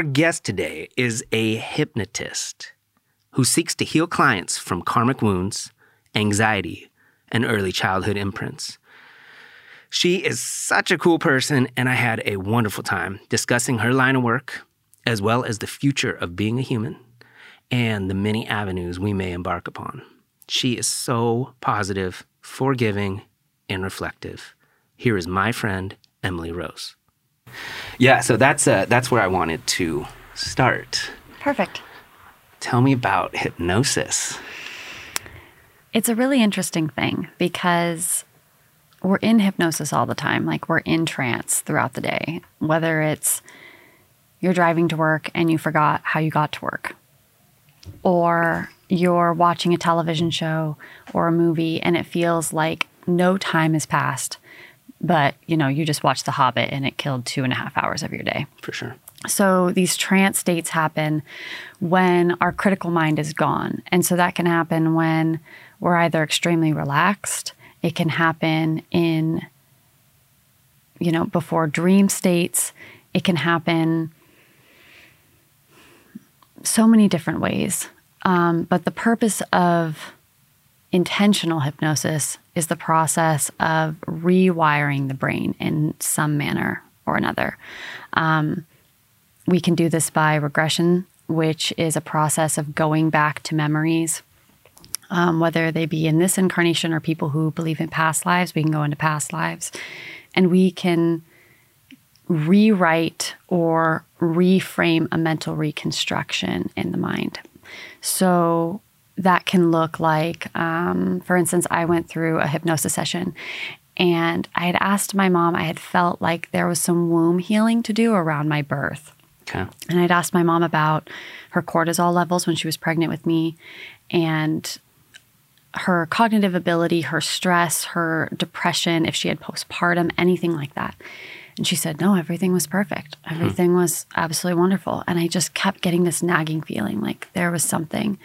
our guest today is a hypnotist who seeks to heal clients from karmic wounds, anxiety, and early childhood imprints. She is such a cool person, and I had a wonderful time discussing her line of work, as well as the future of being a human and the many avenues we may embark upon. She is so positive, forgiving, and reflective. Here is my friend, Emily Rose. Yeah, so that's uh, that's where I wanted to start. Perfect. Tell me about hypnosis. It's a really interesting thing because we're in hypnosis all the time. Like we're in trance throughout the day, whether it's you're driving to work and you forgot how you got to work, or you're watching a television show or a movie and it feels like no time has passed, but you know, you just watched The Hobbit and it killed two and a half hours of your day. For sure. So these trance states happen when our critical mind is gone. And so that can happen when we're either extremely relaxed, it can happen in, you know, before dream states, it can happen so many different ways. Um, but the purpose of intentional hypnosis is the process of rewiring the brain in some manner or another. Um, we can do this by regression, which is a process of going back to memories, um, whether they be in this incarnation or people who believe in past lives. We can go into past lives and we can rewrite or reframe a mental reconstruction in the mind. So that can look like, um, for instance, I went through a hypnosis session and I had asked my mom, I had felt like there was some womb healing to do around my birth. Okay. And I'd asked my mom about her cortisol levels when she was pregnant with me and her cognitive ability, her stress, her depression, if she had postpartum, anything like that. And she said, No, everything was perfect. Everything was absolutely wonderful. And I just kept getting this nagging feeling like there was something.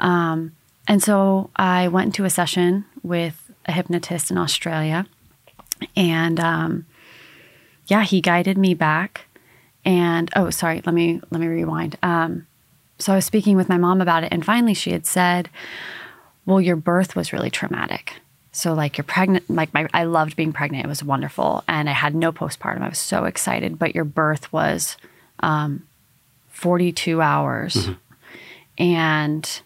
Um, and so I went into a session with a hypnotist in Australia. And um, yeah, he guided me back. And oh, sorry, let me let me rewind. Um, so I was speaking with my mom about it, and finally she had said, "Well, your birth was really traumatic." So like you're pregnant, like my, I loved being pregnant. It was wonderful. And I had no postpartum. I was so excited, but your birth was um, 42 hours mm-hmm. and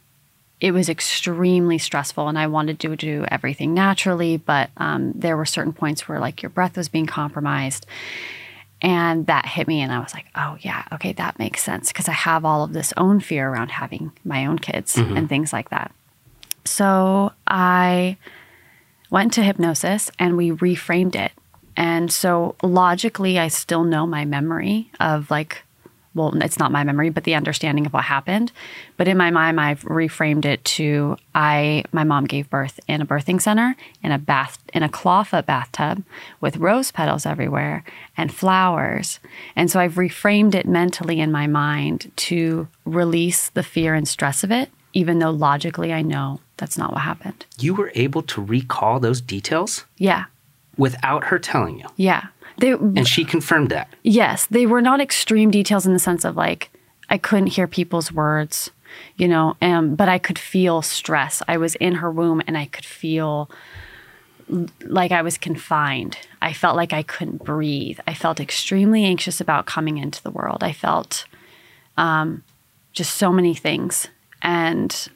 it was extremely stressful and I wanted to do everything naturally, but um, there were certain points where like your breath was being compromised. And that hit me, and I was like, oh, yeah, okay, that makes sense because I have all of this own fear around having my own kids mm-hmm. and things like that. So I went to hypnosis and we reframed it. And so logically, I still know my memory of like, well, it's not my memory, but the understanding of what happened. But in my mind, I've reframed it to I, my mom gave birth in a birthing center in a bath, in a clawfoot bathtub with rose petals everywhere and flowers. And so I've reframed it mentally in my mind to release the fear and stress of it, even though logically I know that's not what happened. You were able to recall those details? Yeah. Without her telling you? Yeah. They, and she confirmed that? Yes. They were not extreme details in the sense of like, I couldn't hear people's words, you know, um, but I could feel stress. I was in her womb and I could feel like I was confined. I felt like I couldn't breathe. I felt extremely anxious about coming into the world. I felt um, just so many things. And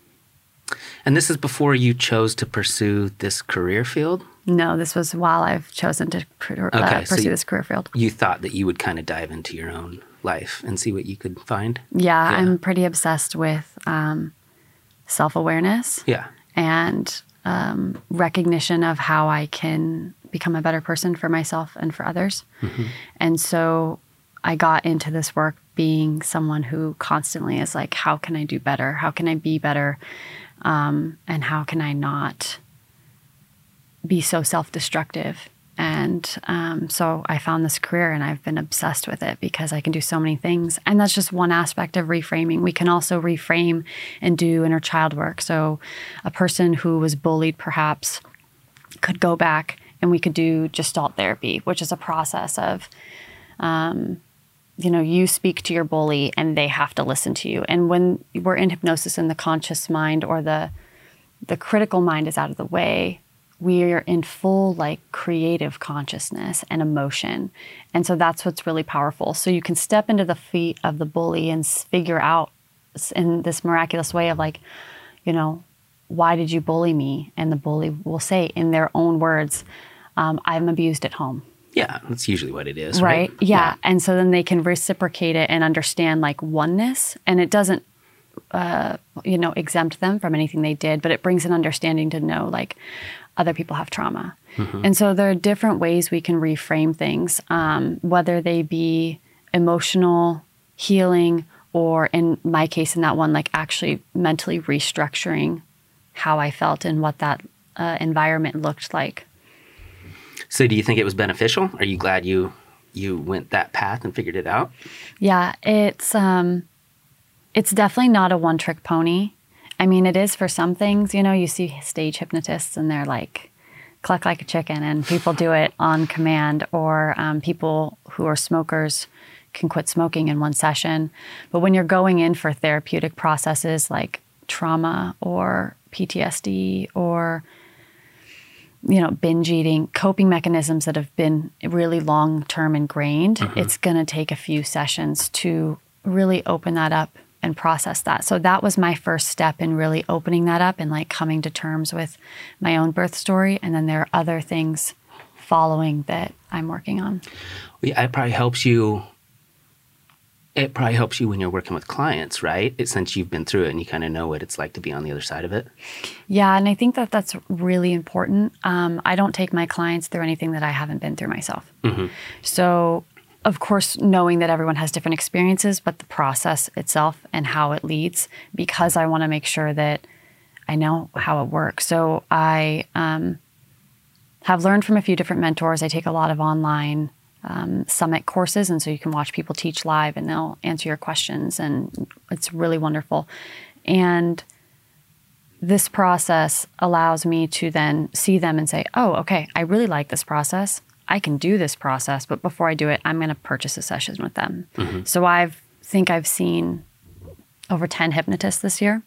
and this is before you chose to pursue this career field? No, this was while I've chosen to uh, okay, pursue so you, this career field. You thought that you would kind of dive into your own life and see what you could find? Yeah, yeah. I'm pretty obsessed with um, self awareness. Yeah. And um, recognition of how I can become a better person for myself and for others. Mm-hmm. And so I got into this work being someone who constantly is like, how can I do better? How can I be better? Um, and how can I not be so self destructive? And um, so I found this career and I've been obsessed with it because I can do so many things. And that's just one aspect of reframing. We can also reframe and do inner child work. So a person who was bullied perhaps could go back and we could do gestalt therapy, which is a process of um, you know, you speak to your bully and they have to listen to you. And when we're in hypnosis and the conscious mind or the the critical mind is out of the way, we are in full like creative consciousness and emotion. And so that's what's really powerful. So you can step into the feet of the bully and figure out in this miraculous way of like, you know, why did you bully me? And the bully will say in their own words, um, I'm abused at home. Yeah, that's usually what it is, right? right? Yeah. yeah. And so then they can reciprocate it and understand like oneness. And it doesn't uh, you know, exempt them from anything they did, but it brings an understanding to know like other people have trauma. Mm-hmm. And so there are different ways we can reframe things, um, whether they be emotional healing or in my case, in that one, like actually mentally restructuring how I felt and what that uh, environment looked like. So, do you think it was beneficial? Are you glad you you went that path and figured it out? Yeah, it's um, it's definitely not a one trick pony. I mean, it is for some things. You know, you see stage hypnotists and they're like, cluck like a chicken, and people do it on command, or um, people who are smokers can quit smoking in one session. But when you're going in for therapeutic processes like trauma or PTSD or you know binge eating coping mechanisms that have been really long term ingrained mm-hmm. it's going to take a few sessions to really open that up and process that. So that was my first step in really opening that up and like coming to terms with my own birth story. And then there are other things following that I'm working on. Yeah, it probably helps you. It probably helps you when you're working with clients, right? It, since you've been through it and you kind of know what it's like to be on the other side of it. Yeah, and I think that that's really important. Um, I don't take my clients through anything that I haven't been through myself. Mm-hmm. So of course, knowing that everyone has different experiences, but the process itself and how it leads, because I want to make sure that I know how it works. So I um, have learned from a few different mentors. I take a lot of online um, summit courses, and so you can watch people teach live and they'll answer your questions, and it's really wonderful. And this process allows me to then see them and say, oh, okay, I really like this process. I can do this process, but before I do it, I'm going to purchase a session with them. Mm-hmm. So I think I've seen over 10 hypnotists this year.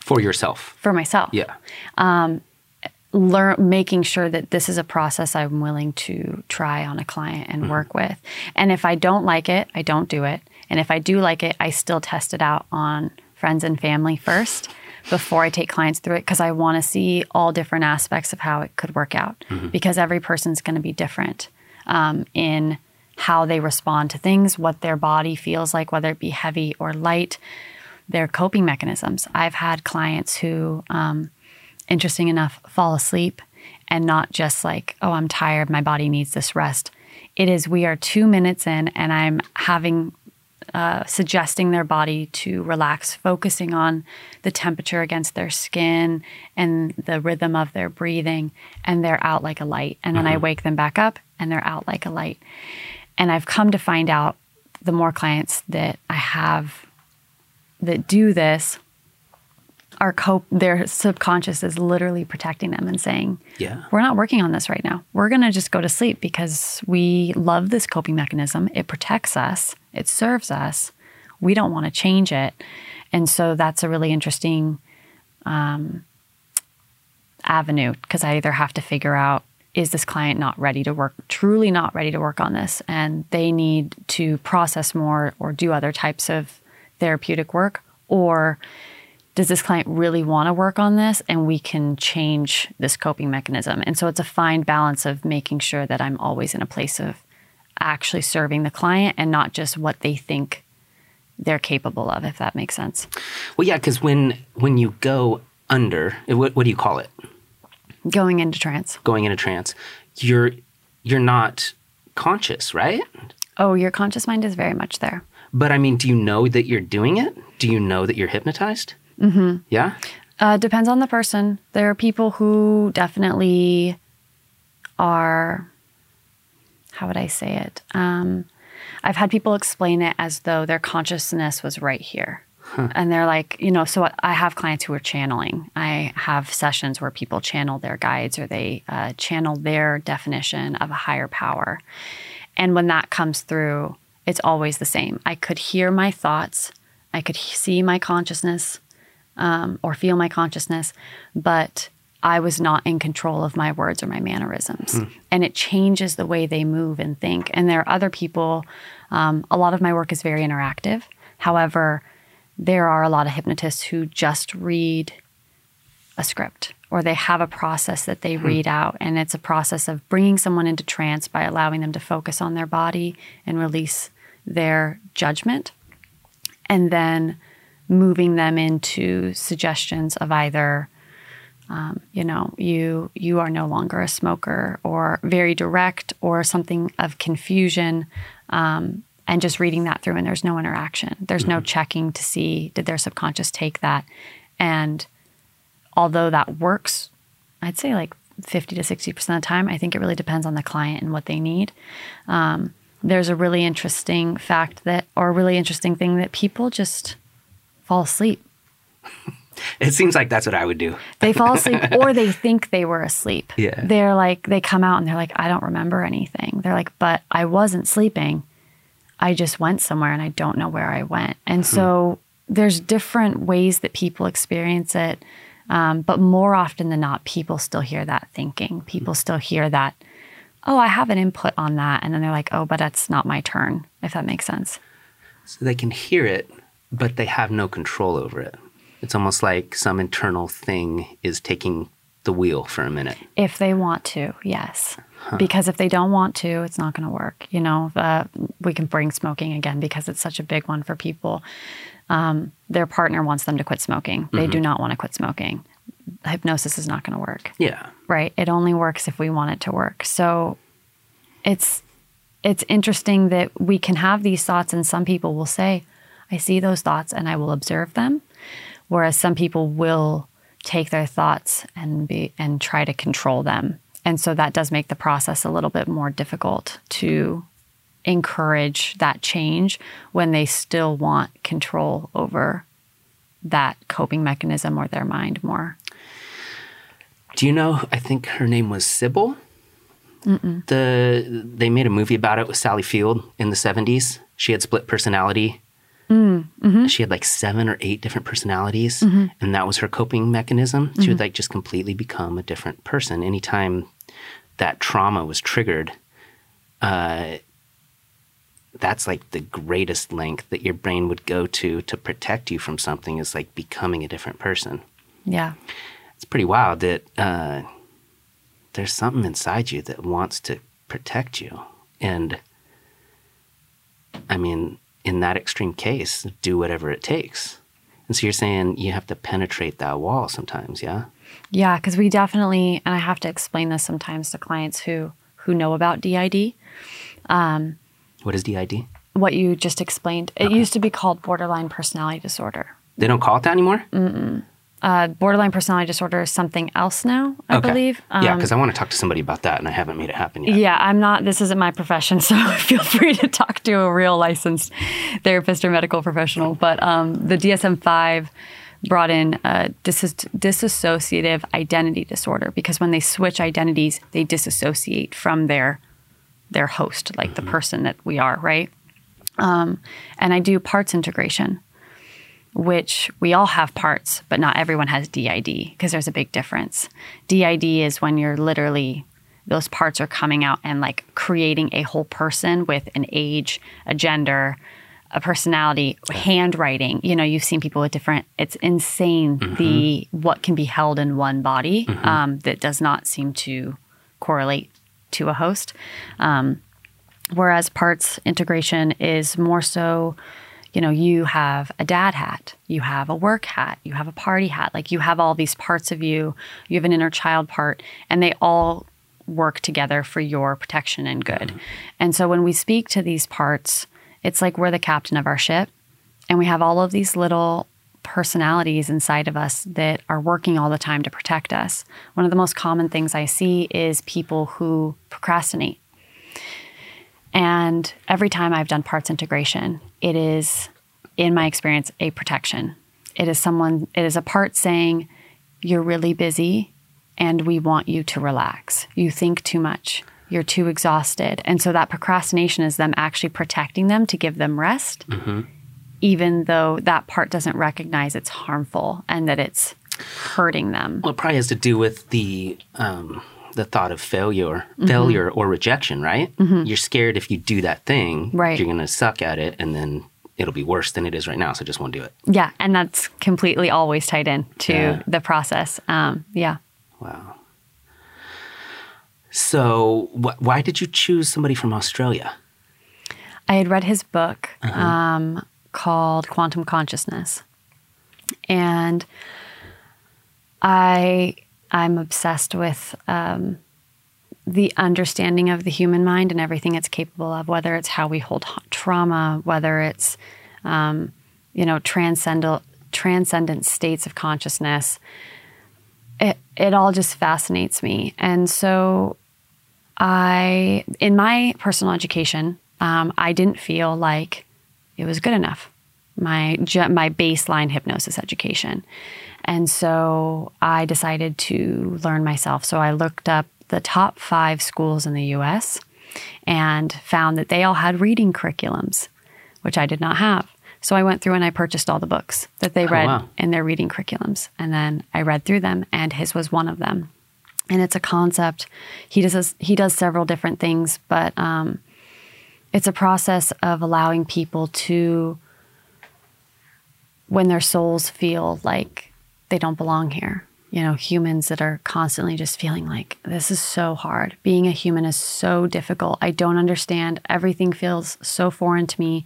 For yourself? For myself. Yeah. Um, learn making sure that this is a process I'm willing to try on a client and mm-hmm. work with. And if I don't like it, I don't do it. And if I do like it, I still test it out on friends and family first before I take clients through it because I want to see all different aspects of how it could work out mm-hmm. because every person's going to be different um, in how they respond to things, what their body feels like, whether it be heavy or light, their coping mechanisms. I've had clients who, um, interesting enough, fall asleep and not just like, oh, I'm tired, my body needs this rest. It is, we are two minutes in and I'm having uh, suggesting their body to relax, focusing on the temperature against their skin and the rhythm of their breathing, and they're out like a light. And then mm-hmm. I wake them back up and they're out like a light. And I've come to find out the more clients that I have that do this, our cope their subconscious is literally protecting them and saying yeah we're not working on this right now we're going to just go to sleep because we love this coping mechanism it protects us it serves us. We don't want to change it. And so that's a really interesting um, avenue because i either have to figure out is this client not ready to work truly not ready to work on this? And they need to process more or do other types of therapeutic work? Or does this client really want to work on this and we can change this coping mechanism? And so it's a fine balance of making sure that i'm always in a place of actually serving the client and not just what they think they're capable of if that makes sense. Well yeah because when when you go under what, what do you call it? Going into trance. Going into trance. You're you're not conscious right? Oh your conscious mind is very much there. But i mean do you know that you're doing it? Do you know that you're hypnotized? Mm-hmm. Yeah? Uh, depends on the person. There are people who definitely are, how would I say it? Um, I've had people explain it as though their consciousness was right here. Huh. And they're like, you know, so I have clients who are channeling. I have sessions where people channel their guides or they uh, channel their definition of a higher power. And when that comes through, it's always the same. I could hear my thoughts, I could see my consciousness um, or feel my consciousness, but I was not in control of my words or my mannerisms. Mm. And it changes the way they move and think. And there are other people, um, a lot of my work is very interactive. However, there are a lot of hypnotists who just read a script or they have a process that they hmm. read out. And it's a process of bringing someone into trance by allowing them to focus on their body and release their judgment. And then moving them into suggestions of either um, you know you you are no longer a smoker or very direct or something of confusion um, and just reading that through and there's no interaction. There's mm-hmm. no checking to see did their subconscious take that? And although that works i'd say like 50 to 60% of the time i think it really depends on the client and what they need. Um, there's a really interesting fact that or a really interesting thing that people just fall asleep it seems like that's what I would do. they fall asleep or they think they were asleep. Yeah. They're like, they come out and they're like, I don't remember anything. They're like, but I wasn't sleeping. I just went somewhere and I don't know where I went. And hmm. so there's different ways that people experience it. Um, but more often than not, people still hear that thinking. People hmm. still hear that, oh, I have an input on that. And then they're like, oh, but that's not my turn, if that makes sense. So they can hear it, but they have no control over it. It's almost like some internal thing is taking the wheel for a minute. If they want to, yes. Huh. Because if they don't want to, it's not going to work. You know, uh, we can bring smoking again because it's such a big one for people. Um, their partner wants them to quit smoking. They mm-hmm. do not want to quit smoking. Hypnosis is not going to work. Yeah. Right. It only works if we want it to work. So it's it's interesting that we can have these thoughts, and some people will say, "I see those thoughts, and I will observe them." Whereas some people will take their thoughts and be and try to control them. And so that does make the process a little bit more difficult to encourage that change when they still want control over that coping mechanism or their mind more. Do you know? I think her name was Sybil. Mm-mm. The they made a movie about it with Sally Field in the seventies. She had split personality, Mm, hmm She had like seven or eight different personalities, mm-hmm. and that was her coping mechanism. She mm-hmm. would like just completely become a different person anytime that trauma was triggered. Uh, that's like the greatest length that your brain would go to to protect you from something is like becoming a different person. Yeah, it's pretty wild that uh, there's something inside you that wants to protect you, and I mean in that extreme case, do whatever it takes. And so you're saying you have to penetrate that wall sometimes, yeah? Yeah, because we definitely, and I have to explain this sometimes to clients who who know about DID. Um, what is DID? What you just explained. It okay. used to be called borderline personality disorder. They don't call it that anymore. Mm-mm uh, borderline personality disorder is something else now, I okay. believe. Um, yeah, because I want to talk to somebody about that, and I haven't made it happen yet. Yeah, I'm not. This isn't my profession, so feel free to talk to a real licensed therapist or medical professional. But um, the DSM five brought in a dis- dissociative identity disorder because when they switch identities, they disassociate from their their host, like mm-hmm. the person that we are, right? Um, and I do parts integration which we all have parts, but not everyone has DID because there's a big difference. DID is when you're literally, those parts are coming out and like creating a whole person with an age, a gender, a personality, handwriting. You know, you've seen people with different, it's insane mm-hmm. the what can be held in one body mm-hmm. um, that does not seem to correlate to a host. Um, whereas parts integration is more so you know, you have a dad hat, you have a work hat, you have a party hat. Like you have all these parts of you, you have an inner child part, and they all work together for your protection and good. Mm-hmm. And so when we speak to these parts, it's like we're the captain of our ship and we have all of these little personalities inside of us that are working all the time to protect us. One of the most common things I see is people who procrastinate. And every time I've done parts integration, it is, in my experience, a protection. It is someone, it is a part saying, You're really busy and we want you to relax. You think too much. you're too exhausted. And so that procrastination is them actually protecting them to give them rest, even though that part doesn't recognize it's harmful and that it's hurting them. Well, it probably has to do with the um, the thought of failure, failure or rejection, right? You're scared if you do that thing, Right. You're gonna suck at it, and then it'll be worse than it is right now. So just won't do it. Yeah. And that's completely always tied in to Yeah. the process. Um, yeah. Wow. So, wh- why did you choose somebody from Australia? I had read his book um, called Quantum Consciousness, and I I'm obsessed with um, the understanding of the human mind and everything it's capable of. Whether it's how we hold trauma, whether it's um, you know transcendent transcendent states of consciousness. It it all just fascinates me, and so I, in my personal education, um, I didn't feel like it was good enough. My my baseline hypnosis education, and so I decided to learn myself. So I looked up the top five schools in the U.S. and found that they all had reading curriculums, which I did not have. So I went through and I purchased all the books that they read wow. in their reading curriculums, and then I read through them, and his was one of them and it's a concept. He does he does several different things, but um, it's a process of allowing people to, when their souls feel like they don't belong here. You know, humans that are constantly just feeling like this is so hard. Being a human is so difficult. I don't understand. Everything feels so foreign to me.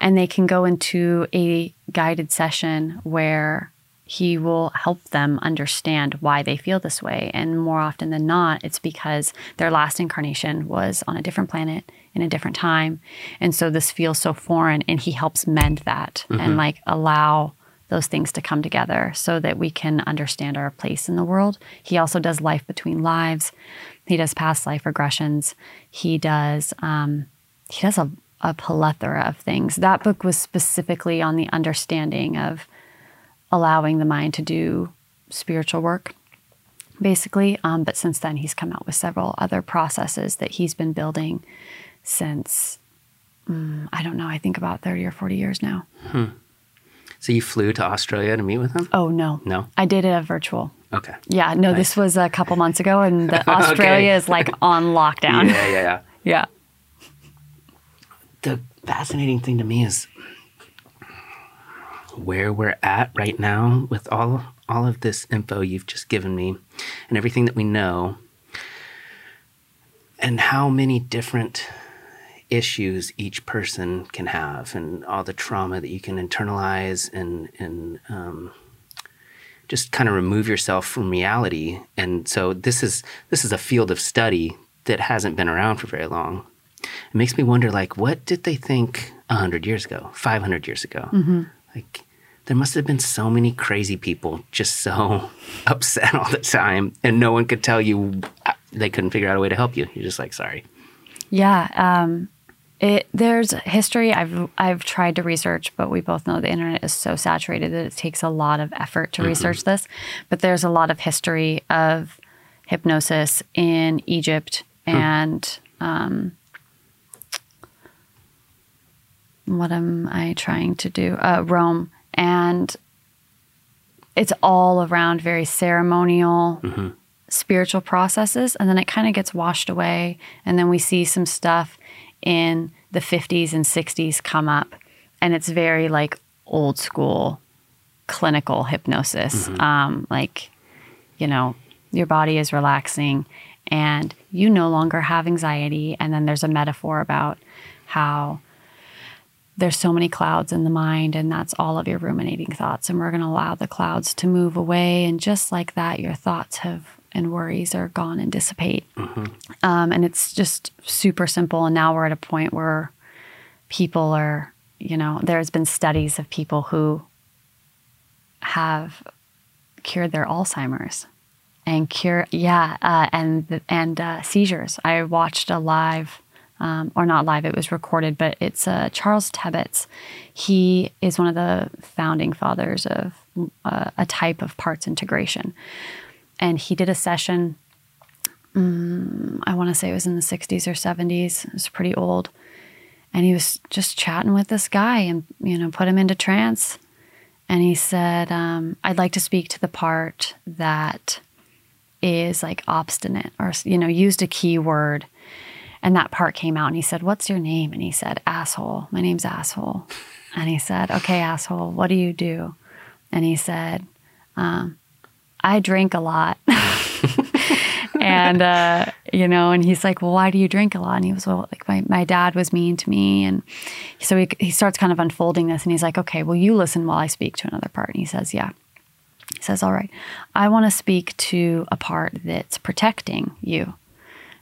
And they can go into a guided session where he will help them understand why they feel this way. And more often than not, it's because their last incarnation was on a different planet in a different time. And so this feels so foreign, and he helps mend that and mm-hmm. like allow those things to come together so that we can understand our place in the world. He also does life between lives. He does past life regressions. He does um, he does a, a plethora of things. That book was specifically on the understanding of allowing the mind to do spiritual work, basically. Um, but since then, he's come out with several other processes that he's been building since, mm, I don't know, I think about 30 or 40 years now. So you flew to Australia to meet with him? Oh, no. No. I did it a virtual. Okay. Yeah, no, this was a couple months ago, and the Australia is like on lockdown. Yeah, yeah, yeah. yeah. the fascinating thing to me is where we're at right now with all all of this info you've just given me and everything that we know and how many different issues each person can have and all the trauma that you can internalize and and um, just kind of remove yourself from reality. And so this is this is a field of study that hasn't been around for very long. It makes me wonder like what did they think 100 years ago 500 years ago? Like there must have been so many crazy people just so upset all the time and no one could tell you uh, they couldn't figure out a way to help you. You're just like sorry. Yeah, um, it there's history. I've I've tried to research, but we both know the internet is so saturated that it takes a lot of effort to research this. But there's a lot of history of hypnosis in Egypt and um, what am I trying to do? Uh, Rome and it's all around very ceremonial spiritual processes and then it kind of gets washed away and then we see some stuff in the 50s and 60s come up and it's very like old school clinical hypnosis. Um, like you know your body is relaxing and you no longer have anxiety. And then there's a metaphor about how there's so many clouds in the mind and that's all of your ruminating thoughts. And we're going to allow the clouds to move away. And just like that your thoughts have and worries are gone and dissipate um, and it's just super simple and now we're at a point where people are you know there's been studies of people who have cured their alzheimer's and cure yeah uh, and and uh, seizures i watched a live um, or not live, it was recorded, but it's uh, Charles Tebbetts. He is one of the founding fathers of uh, a type of parts integration. And he did a session I want to say it was in the 60s or 70s. It was pretty old. And he was just chatting with this guy and, you know, put him into trance. And he said, um, I'd like to speak to the part that is like obstinate or, you know, used a key word. And that part came out and he said, What's your name? And he said, Asshole. My name's Asshole. And he said, Okay, asshole, what do you do? And he said, um, I drink a lot. and uh, you know, and he's like, "Well, why do you drink a lot?" And he was, "Well, like my, my dad was mean to me." And so he he starts kind of unfolding this, and he's like, "Okay, well, you listen while I speak to another part." And he says, "Yeah." He says, "All right, I want to speak to a part that's protecting you."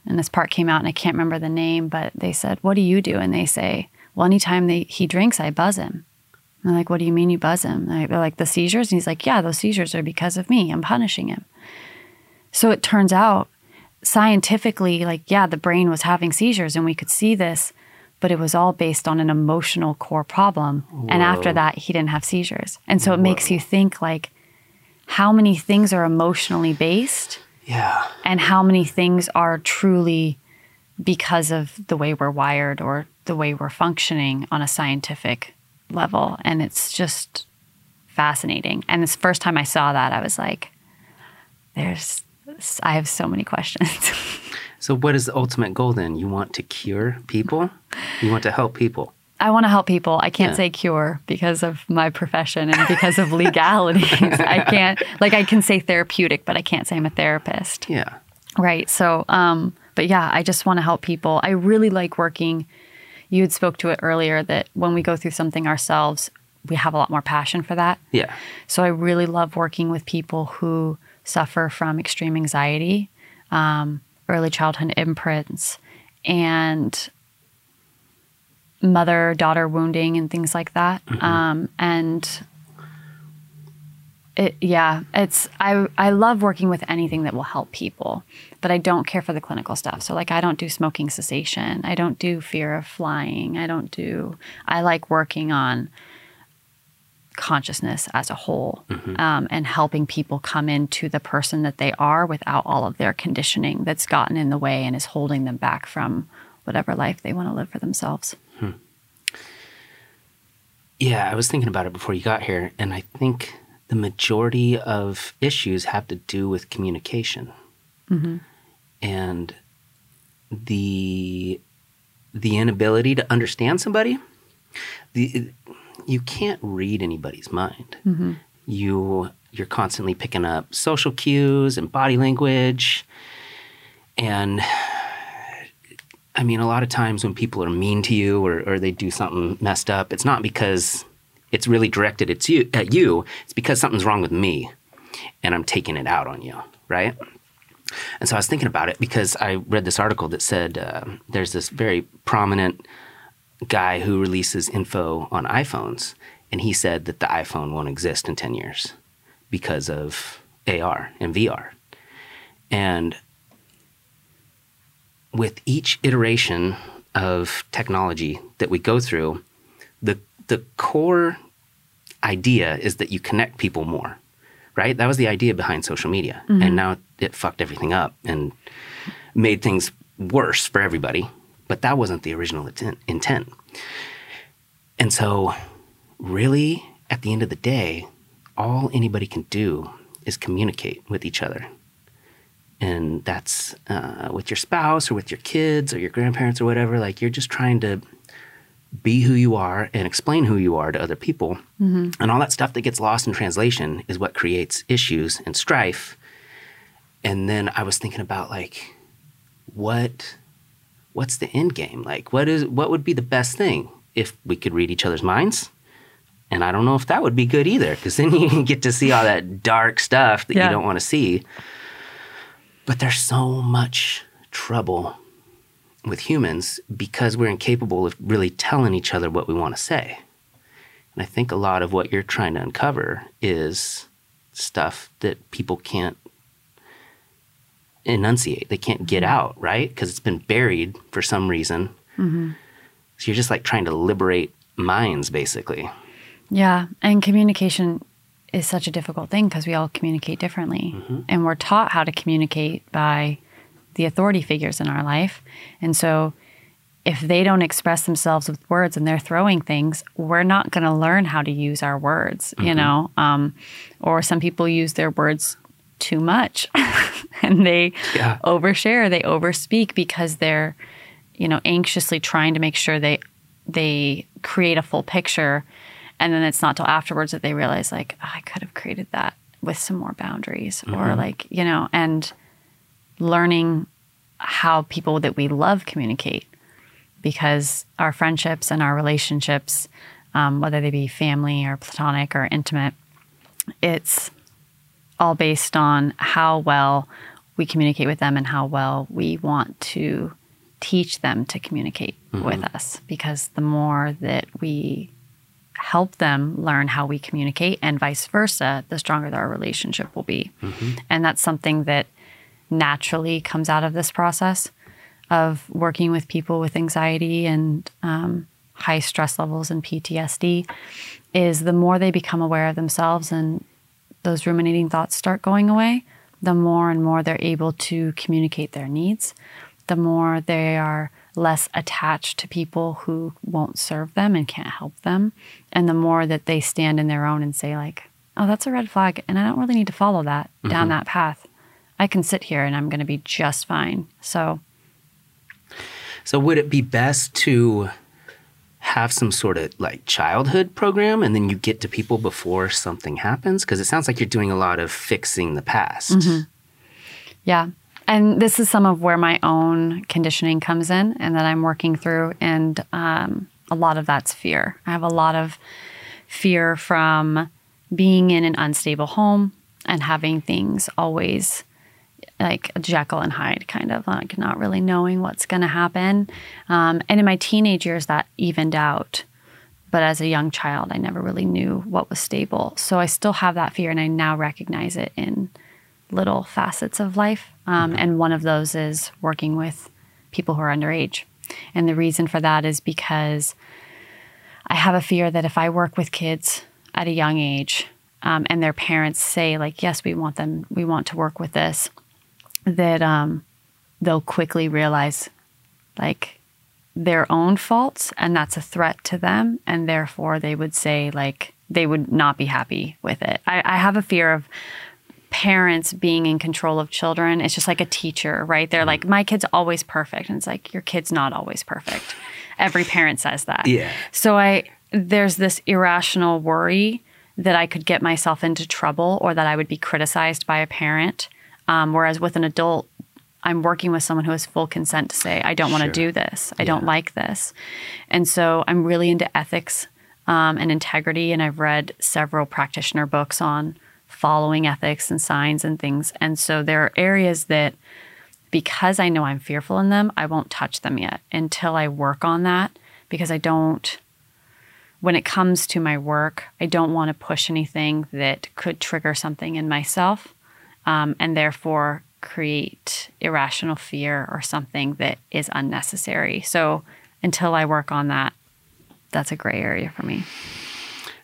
And this part came out, and I can't remember the name, but they said, "What do you do?" And they say, "Well, anytime they, he drinks, I buzz him." And they're like, "What do you mean you buzz him?" And they're like, "The seizures." And he's like, "Yeah, those seizures are because of me. I'm punishing him." So it turns out scientifically, like, yeah, the brain was having seizures and we could see this, but it was all based on an emotional core problem. And after that, he didn't have seizures. And so it makes you think, like, how many things are emotionally based Yeah. and how many things are truly because of the way we're wired or the way we're functioning on a scientific level. And it's just fascinating. And this first time I saw that, I was like, there's, I have so many questions. So, what is the ultimate goal then? You want to cure people? You want to help people? I want to help people. I can't Yeah. say cure because of my profession and because of legalities. I can't, like, I can say therapeutic, but I can't say I'm a therapist. Yeah. Right. So, um, but yeah, I just want to help people. I really like working. You had spoke to it earlier that when we go through something ourselves, we have a lot more passion for that. Yeah. So I really love working with people who suffer from extreme anxiety, um, early childhood imprints, and mother daughter wounding and things like that. Um, and it, yeah, it's I I love working with anything that will help people, but I don't care for the clinical stuff. So like I don't do smoking cessation. I don't do fear of flying. I don't do. I like working on consciousness as a whole um, and helping people come into the person that they are without all of their conditioning that's gotten in the way and is holding them back from whatever life they want to live for themselves. Yeah, I was thinking about it before you got here, and I think the majority of issues have to do with communication, mm-hmm. and the the inability to understand somebody. The you can't read anybody's mind. Mm-hmm. You you're constantly picking up social cues and body language, and I mean, a lot of times when people are mean to you or, or they do something messed up, it's not because it's really directed at you, at you. It's because something's wrong with me and I'm taking it out on you, right? And so I was thinking about it because I read this article that said uh, there's this very prominent guy who releases info on iPhones, and he said that the iPhone won't exist in 10 years because of AR and VR. And with each iteration of technology that we go through, the the core idea is that you connect people more, right? That was the idea behind social media, and now it fucked everything up and made things worse for everybody. But that wasn't the original intent. intent. And so, really, at the end of the day, all anybody can do is communicate with each other and that's uh, with your spouse or with your kids or your grandparents or whatever like you're just trying to be who you are and explain who you are to other people. Mm-hmm. And all that stuff that gets lost in translation is what creates issues and strife. And then i was thinking about like what what's the end game? Like what is what would be the best thing if we could read each other's minds? And i don't know if that would be good either because then you get to see all that dark stuff that Yeah. you don't want to see. But there's so much trouble with humans because we're incapable of really telling each other what we want to say. And I think a lot of what you're trying to uncover is stuff that people can't enunciate. They can't get mm-hmm. out, right? Because it's been buried for some reason. Mm-hmm. So you're just like trying to liberate minds, basically. Yeah, and communication is such a difficult thing because we all communicate differently, mm-hmm. and we're taught how to communicate by the authority figures in our life. And so if they don't express themselves with words and they're throwing things, we're not going to learn how to use our words, you Mm-hmm. know? Um, or some people use their words too much and they Yeah. overshare, they overspeak because they're, you know, anxiously trying to make sure they they create a full picture. And then it's not till afterwards that they realize like, "Oh, I could have created that with some more boundaries or like, you know, and learning how people that we love communicate because our friendships and our relationships, um, whether they be family or platonic or intimate, it's all based on how well we communicate with them and how well we want to teach them to communicate with us. Because the more that we help them learn how we communicate and vice versa, the stronger our relationship will be. And that's something that naturally comes out of this process of working with people with anxiety and um, high stress levels and PTSD is the more they become aware of themselves and those ruminating thoughts start going away, the more and more they're able to communicate their needs, the more they are less attached to people who won't serve them and can't help them, and the more that they stand in their own and say, like, oh, that's a red flag, and I don't really need to follow that down that path. I can sit here and I'm going to be just fine. So, So would it be best to have some sort of like childhood program and then you get to people before something happens? Because it sounds like you're doing a lot of fixing the past. Yeah. And this is some of where my own conditioning comes in and that I'm working through. And um, a lot of that's fear. I have a lot of fear from being in an unstable home and having things always like a Jekyll and Hyde kind of like not really knowing what's going to happen. Um, and in my teenage years, that evened out. But as a young child, I never really knew what was stable. So I still have that fear and I now recognize it in little facets of life. Um, And one of those is working with people who are underage. And the reason for that is because I have a fear that if I work with kids at a young age um, and their parents say, like, yes, we want them, we want to work with this, that um, they'll quickly realize, like, their own faults and that's a threat to them. And therefore, they would say, like, they would not be happy with it. I, I have a fear of parents being in control of children. It's just like a teacher, right? They're like, my kid's always perfect. And it's like, your kid's not always perfect. Every parent says that. Yeah. So I, there's this irrational worry that I could get myself into trouble or that I would be criticized by a parent. Um, whereas with an adult, I'm working with someone who has full consent to say, I don't want to Sure. do this. I don't like this. And so I'm really into ethics um, and integrity. And I've read several practitioner books on following ethics and signs and things. And so there are areas that, because I know I'm fearful in them, I won't touch them yet until I work on that because I don't when it comes to my work, I don't want to push anything that could trigger something in myself um, and therefore create irrational fear or something that is unnecessary. So until I work on that, that's a gray area for me.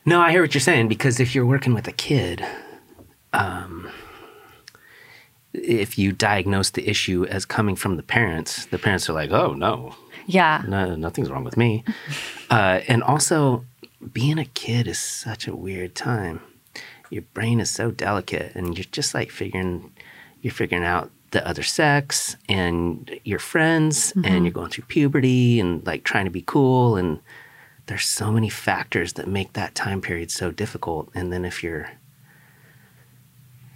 No, I hear what you're saying because if you're working with a kid, um, if you diagnose the issue as coming from the parents, the parents are like, "Oh no, Yeah. no nothing's wrong with me." Uh, and also, being a kid is such a weird time. Your brain is so delicate, and you're just like figuring, you're figuring out the other sex and your friends, and mm-hmm. you're going through puberty and like trying to be cool and there's so many factors that make that time period so difficult and then if you're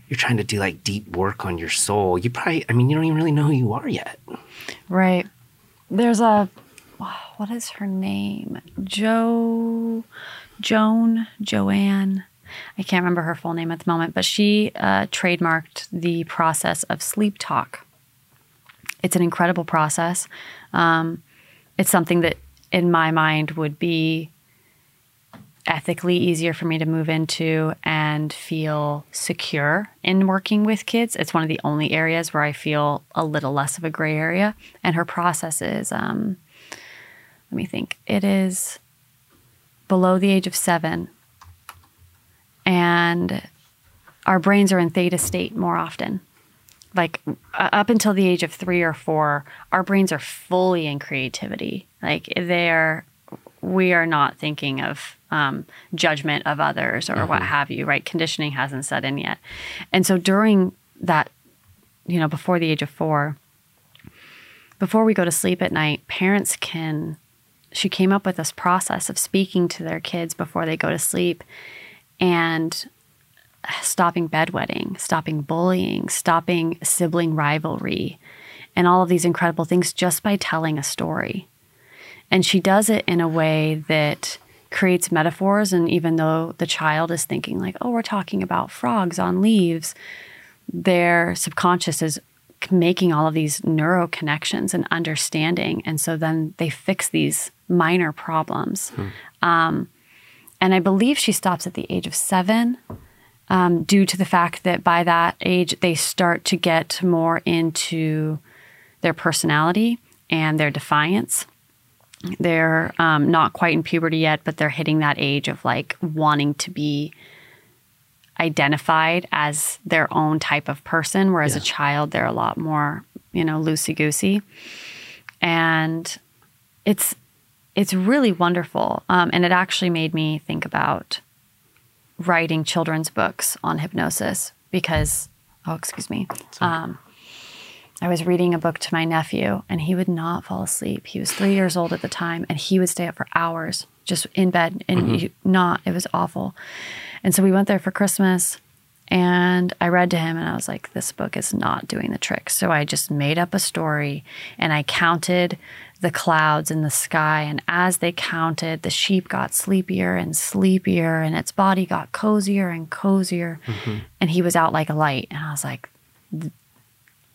you're trying to do like deep work on your soul you probably i mean you don't even really know who you are yet Right. There's a what is her name? Joe, Joan, Joanne. I can't remember her full name at the moment, but she uh, trademarked the process of sleep talk. It's an incredible process. Um, it's something that, in my mind, would be ethically easier for me to move into and feel secure in working with kids. It's one of the only areas where I feel a little less of a gray area. And her process is, um, let me think, it is below the age of seven. And our brains are in theta state more often, like uh, up until the age of three or four, our brains are fully in creativity. Like they're, we are not thinking of um, judgment of others or what have you, right? Conditioning hasn't set in yet. And so during that, you know, before the age of four, before we go to sleep at night, parents can, she came up with this process of speaking to their kids before they go to sleep and stopping bedwetting, stopping bullying, stopping sibling rivalry, and all of these incredible things just by telling a story. And she does it in a way that creates metaphors. And even though the child is thinking, like, oh, we're talking about frogs on leaves, their subconscious is making all of these neuro connections and understanding. And so then they fix these minor problems. Hmm. Um, and I believe she stops at the age of seven um, due to the fact that by that age they start to get more into their personality and their defiance. They're um, not quite in puberty yet, but they're hitting that age of like wanting to be identified as their own type of person, whereas yeah. a child, they're a lot more, you know, loosey goosey. And it's it's really wonderful. Um, and it actually made me think about writing children's books on hypnosis because, oh, excuse me. Um, I was reading a book to my nephew and he would not fall asleep. He was three years old at the time and he would stay up for hours just in bed and mm-hmm. not, it was awful. And so we went there for Christmas and I read to him and I was like, this book is not doing the trick. So I just made up a story and I counted the clouds in the sky. And as they counted, the sheep got sleepier and sleepier, and its body got cozier and cozier. Mm-hmm. And he was out like a light. And I was like,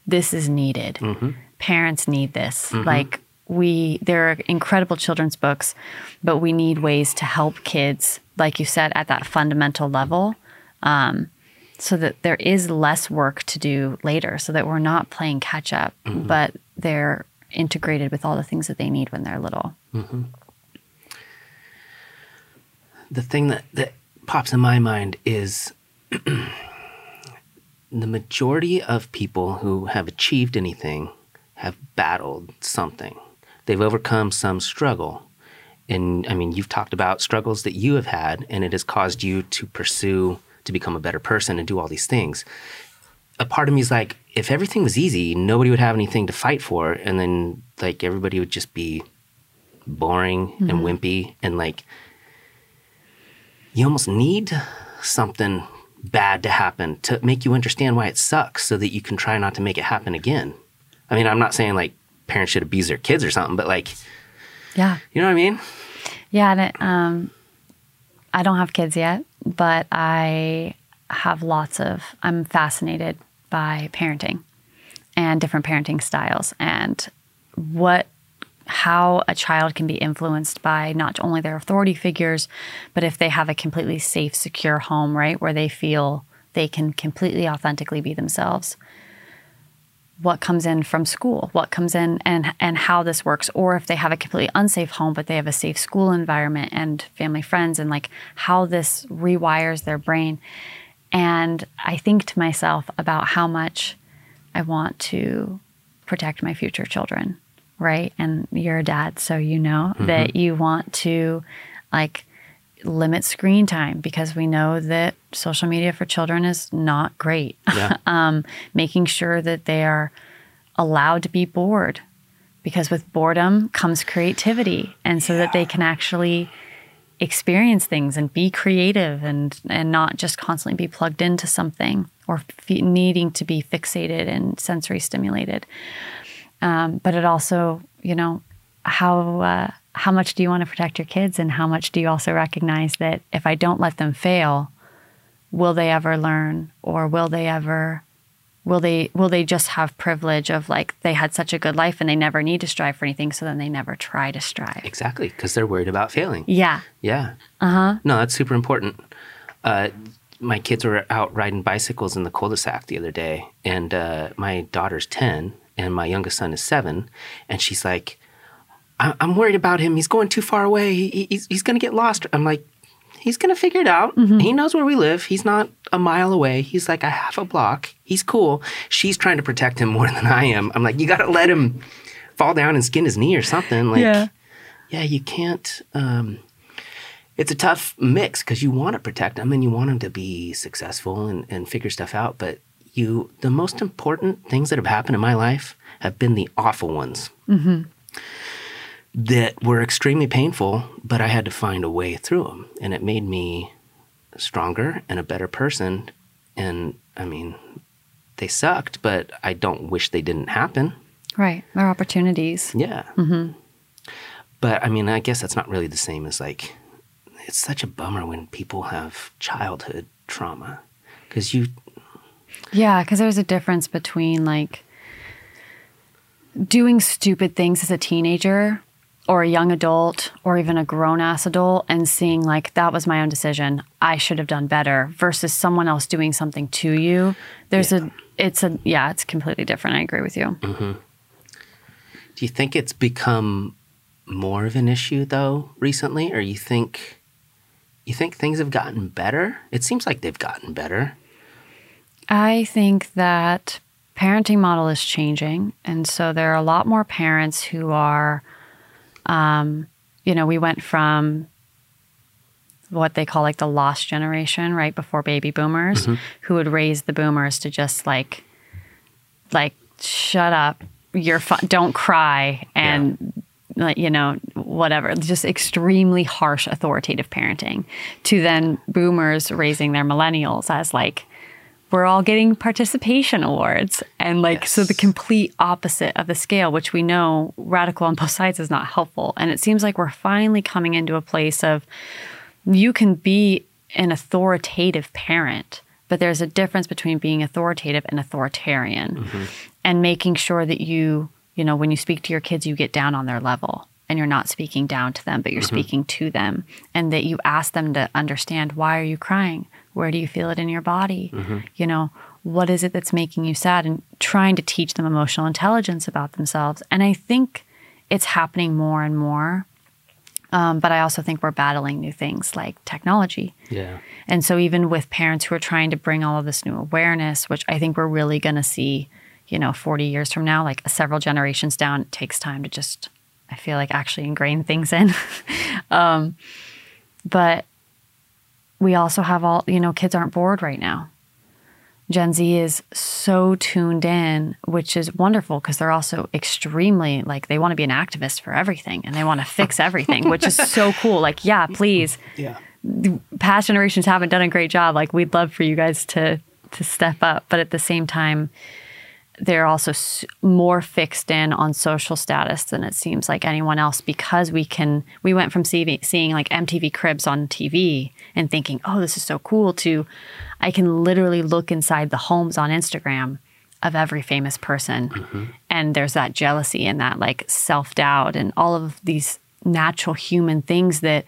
this is needed. Mm-hmm. Parents need this. Mm-hmm. Like, we, there are incredible children's books, but we need ways to help kids, like you said, at that fundamental level. Um, so that there is less work to do later, so that we're not playing catch up, mm-hmm. but they're integrated with all the things that they need when they're little. Mm-hmm. The thing that, that pops in my mind is the majority of people who have achieved anything have battled something. They've overcome some struggle. And I mean, you've talked about struggles that you have had, and it has caused you to pursue to become a better person and do all these things a part of me is like, if everything was easy, nobody would have anything to fight for, and then like everybody would just be boring mm-hmm. and wimpy, and like you almost need something bad to happen to make you understand why it sucks, so that you can try not to make it happen again. I mean, I'm not saying like parents should abuse their kids or something, but like, yeah, you know what I mean? Yeah, and it, um, I don't have kids yet, but I have lots of. I'm fascinated by parenting and different parenting styles and what how a child can be influenced by not only their authority figures, but if they have a completely safe, secure home, right, where they feel they can completely authentically be themselves. What comes in from school, what comes in and and how this works, or if they have a completely unsafe home, but they have a safe school environment and family friends, and like how this rewires their brain. And I think to myself about how much I want to protect my future children, right? And you're a dad, so you know mm-hmm. that you want to like limit screen time because we know that social media for children is not great. Yeah. um, making sure that they are allowed to be bored because with boredom comes creativity. And so yeah. that they can actually experience things and be creative and and not just constantly be plugged into something or f- needing to be fixated and sensory stimulated. Um, but it also, you know, how uh, how much do you want to protect your kids, and how much do you also recognize that if I don't let them fail, will they ever learn, or will they ever will they will they just have privilege of like they had such a good life and they never need to strive for anything so then they never try to strive? Exactly because they're worried about failing. Yeah. Yeah. Uh-huh. No that's super important. Uh, my kids were out riding bicycles in the cul-de-sac the other day and uh, my daughter's 10 and my youngest son is 7 and she's like i'm worried about him he's going too far away he, he's, he's going to get lost i'm like he's going to figure it out. Mm-hmm. He knows where we live. He's not a mile away. He's like a half a block. He's cool. She's trying to protect him more than I am. I'm like, you got to let him fall down and skin his knee or something. Like, Yeah. yeah, you can't. Um, it's a tough mix because you want to protect him and you want him to be successful and, and figure stuff out. But you, the most important things that have happened in my life have been the awful ones that were extremely painful, but I had to find a way through them. And it made me stronger and a better person. And I mean, they sucked, but I don't wish they didn't happen. Right. There are opportunities. Yeah. Mm-hmm. But I mean, I guess that's not really the same as like, it's such a bummer when people have childhood trauma because you, Yeah, because there's a difference between like doing stupid things as a teenager or a young adult or even a grown ass adult and seeing like that was my own decision. I should have done better versus someone else doing something to you. There's a, it's a, yeah, it's completely different. I agree with you. Mm-hmm. do you think it's become more of an issue though recently, or you think, you think things have gotten better? It seems like they've gotten better. I think that parenting model is changing. And so there are a lot more parents who are, um, you know, we went from what they call like the lost generation right before baby boomers who would raise the boomers to just like like shut up you're fun don't cry and like you know whatever just extremely harsh authoritative parenting to then boomers raising their millennials as like we're all getting participation awards. And like so the complete opposite of the scale which we know radical on both sides is not helpful. And it seems like we're finally coming into a place of you can be an authoritative parent but there's a difference between being authoritative and authoritarian mm-hmm. and making sure that you you know when you speak to your kids you get down on their level and you're not speaking down to them but you're mm-hmm. speaking to them and that you ask them to understand why are you crying where do you feel it in your body? You know what is it that's making you sad? And trying to teach them emotional intelligence about themselves. And i think it's happening more and more. Um, but i also think we're battling new things like technology. Yeah. and so, even with parents who are trying to bring all of this new awareness, which I think we're really going to see, you know, 40 years from now, like several generations down, it takes time to just, I feel like, actually ingrain things in. um, but we also have all, you know, kids aren't bored right now. Gen Z is so tuned in, which is wonderful because they're also extremely like they want to be an activist for everything and they want to fix everything, which is so cool. Like, yeah, please Yeah. past generations haven't done a great job. Like we'd love for you guys to to step up, but at the same time, they're also s- more fixed in on social status than it seems like anyone else because we can. We went from seeing, seeing like MTV Cribs on TV and thinking, "Oh, this is so cool," to I can literally look inside the homes on Instagram of every famous person, mm-hmm. and there's that jealousy and that like self doubt and all of these natural human things that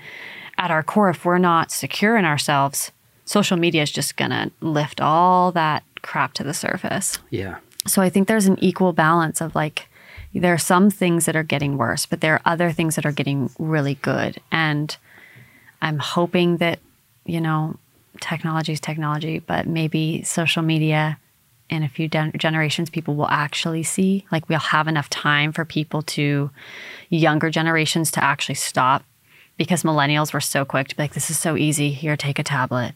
at our core, if we're not secure in ourselves, social media is just gonna lift all that crap to the surface. Yeah. So I think there's an equal balance of like, there are some things that are getting worse, but there are other things that are getting really good. And I'm hoping that, you know, technology is technology, but maybe social media in a few gen- generations, people will actually see, like, we'll have enough time for people to, younger generations to actually stop because millennials were so quick to be like, this is so easy. Here, take a tablet.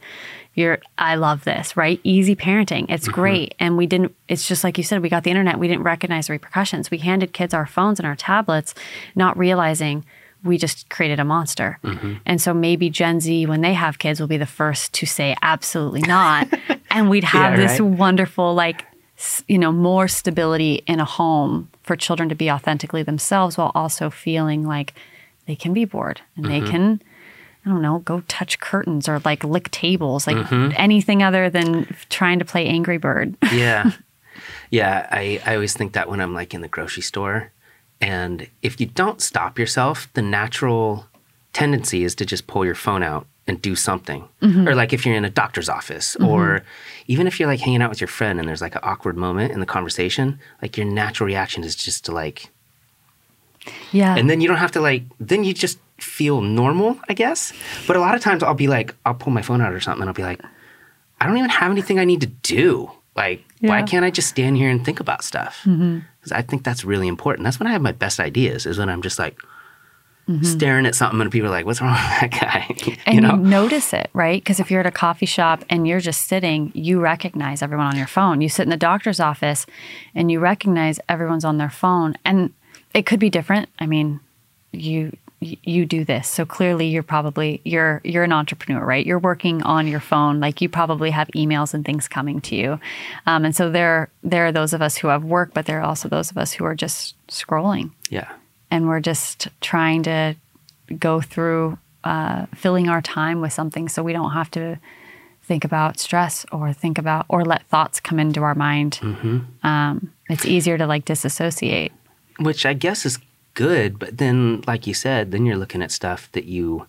You're, I love this, right? Easy parenting. It's mm-hmm. great. And we didn't, it's just like you said, we got the internet. We didn't recognize the repercussions. We handed kids our phones and our tablets, not realizing we just created a monster. Mm-hmm. And so maybe Gen Z, when they have kids, will be the first to say, absolutely not. and we'd have Yeah, this right. wonderful, like, you know, more stability in a home for children to be authentically themselves while also feeling like they can be bored and they mm-hmm. can, I don't know, go touch curtains or like lick tables, like mm-hmm. anything other than trying to play Angry Bird. yeah. Yeah. I, I always think that when I'm like in the grocery store. And if you don't stop yourself, the natural tendency is to just pull your phone out and do something. Mm-hmm. Or like if you're in a doctor's office, or even if you're like hanging out with your friend and there's like an awkward moment in the conversation, like your natural reaction is just to like, yeah. and then you don't have to like, then you just feel normal, I guess. But a lot of times I'll be like, I'll pull my phone out or something and I'll be like, I don't even have anything I need to do. Like, why can't I just stand here and think about stuff? Mm-hmm. Because I think that's really important. That's when I have my best ideas. Is when I'm just like mm-hmm. staring at something and people are like, "What's wrong with that guy?" And you you, know? notice it, right? Because if you're at a coffee shop and you're just sitting, you recognize everyone on your phone. You sit in the doctor's office and you recognize everyone's on their phone. And it could be different. I mean, you you do this. So clearly you're probably you're you're an entrepreneur, right? You're working on your phone. Like you probably have emails and things coming to you. Um, and so there there are those of us who have work, but there are also those of us who are just scrolling yeah. and we're just trying to go through uh, filling our time with something so we don't have to think about stress or think about or let thoughts come into our mind um, it's easier to like disassociate Which I guess is good, but then, like you said, then you're looking at stuff that you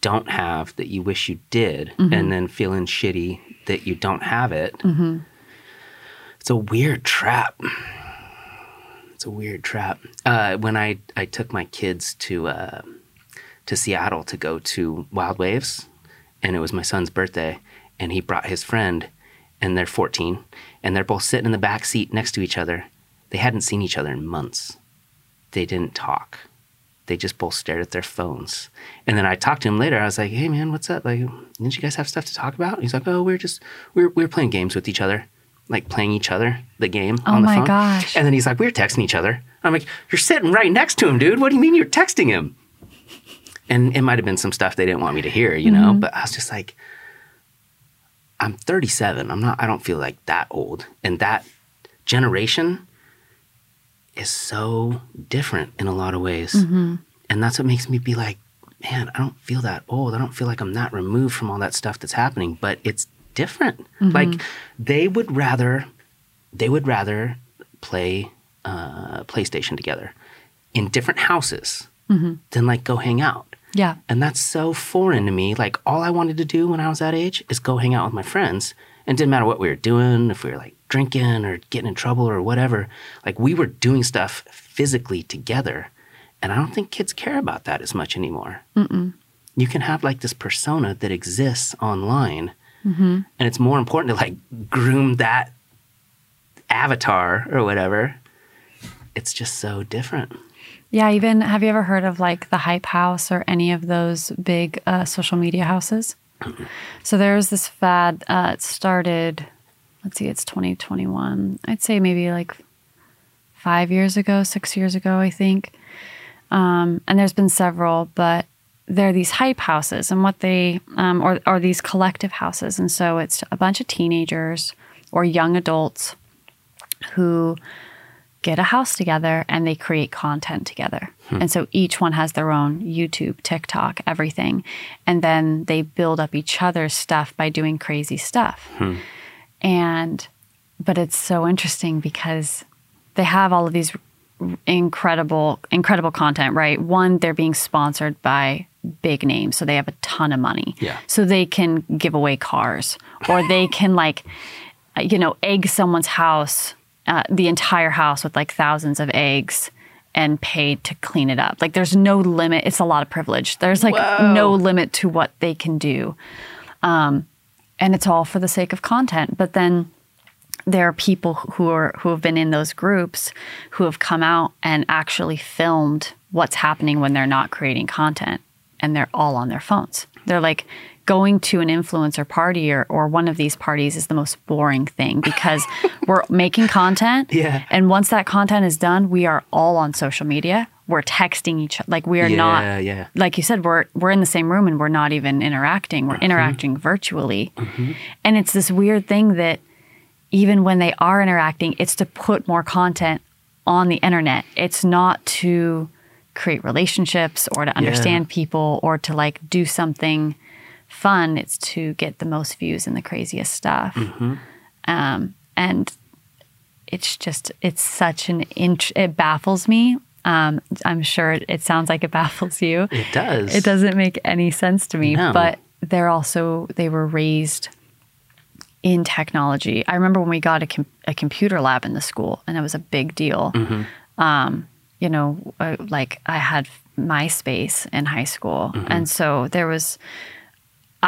don't have that you wish you did, and then feeling shitty that you don't have it. It's a weird trap. It's a weird trap. Uh, when I, I took my kids to uh, to Seattle to go to Wild Waves, and it was my son's birthday, and he brought his friend, and they're 14, and they're both sitting in the back seat next to each other. They hadn't seen each other in months. They didn't talk. They just both stared at their phones. And then I talked to him later. I was like, "Hey, man, what's up? Like, didn't you guys have stuff to talk about?" He's like, "Oh, we're just we're we're playing games with each other, like playing each other the game Oh on the phone." Oh my phone." gosh. And then he's like, "We're texting each other." I'm like, "You're sitting right next to him, dude. What do you mean you're texting him?" And it might have been some stuff they didn't want me to hear, you know. Mm-hmm. But I was just like, I'm 37. I'm not. I don't feel like that old. And that generation is so different in a lot of ways. Mm-hmm. And that's what makes me be like, man, I don't feel that old. I don't feel like I'm that removed from all that stuff that's happening, but it's different. Mm-hmm. Like they would rather they would rather play uh, PlayStation together in different houses mm-hmm. than like go hang out. yeah And that's so foreign to me. Like all I wanted to do when I was that age is go hang out with my friends. And it didn't matter what we were doing, if we were like drinking or getting in trouble or whatever. Like we were doing stuff physically together. And I don't think kids care about that as much anymore. You can have like this persona that exists online. And it's more important to like groom that avatar or whatever. It's just so different. yeah even have you ever heard of like the hype house or any of those big uh, social media houses so there's this fad uh, it started let's see it's 2021 i'd say maybe like five years ago six years ago i think. Um, and there's been several but there are these hype houses and what they um, or, or these collective houses. And so it's a bunch of teenagers or young adults who get a house together and they create content together. Hmm. And so each one has their own YouTube, TikTok, everything. And then they build up each other's stuff by doing crazy stuff. Hmm. And, but it's so interesting because they have all of these incredible, incredible content, right? One, they're being sponsored by big names. So they have a ton of money. Yeah. So they can give away cars or they can like, you know, egg someone's house, uh, the entire house with like thousands of eggs and paid to clean it up. Like there's no limit. It's a lot of privilege. There's like Whoa. no limit to what they can do. Um, and it's all for the sake of content. But then there are people who are who have been in those groups who have come out and actually filmed what's happening when they're not creating content and they're all on their phones. They're like going to an influencer party or, or one of these parties is the most boring thing because we're making content. Yeah. and once that content is done we are all on social media. We're texting each other. like we are Yeah, not yeah. like you said we're we're in the same room and we're not even interacting. We're mm-hmm. interacting virtually. Mm-hmm. And it's this weird thing that even when they are interacting it's to put more content on the internet. It's not to create relationships or to understand people or to like do something fun it's to get the most views and the craziest stuff. Um, and it's just it's such an int- it baffles me. Um, i'm sure it, it sounds like it baffles you. It does. it doesn't make any sense to me No. but they're also they were raised in technology. I remember when we got a, com- a computer lab in the school and it was a big deal. Um, you know uh, like i had myspace in high school. And so there was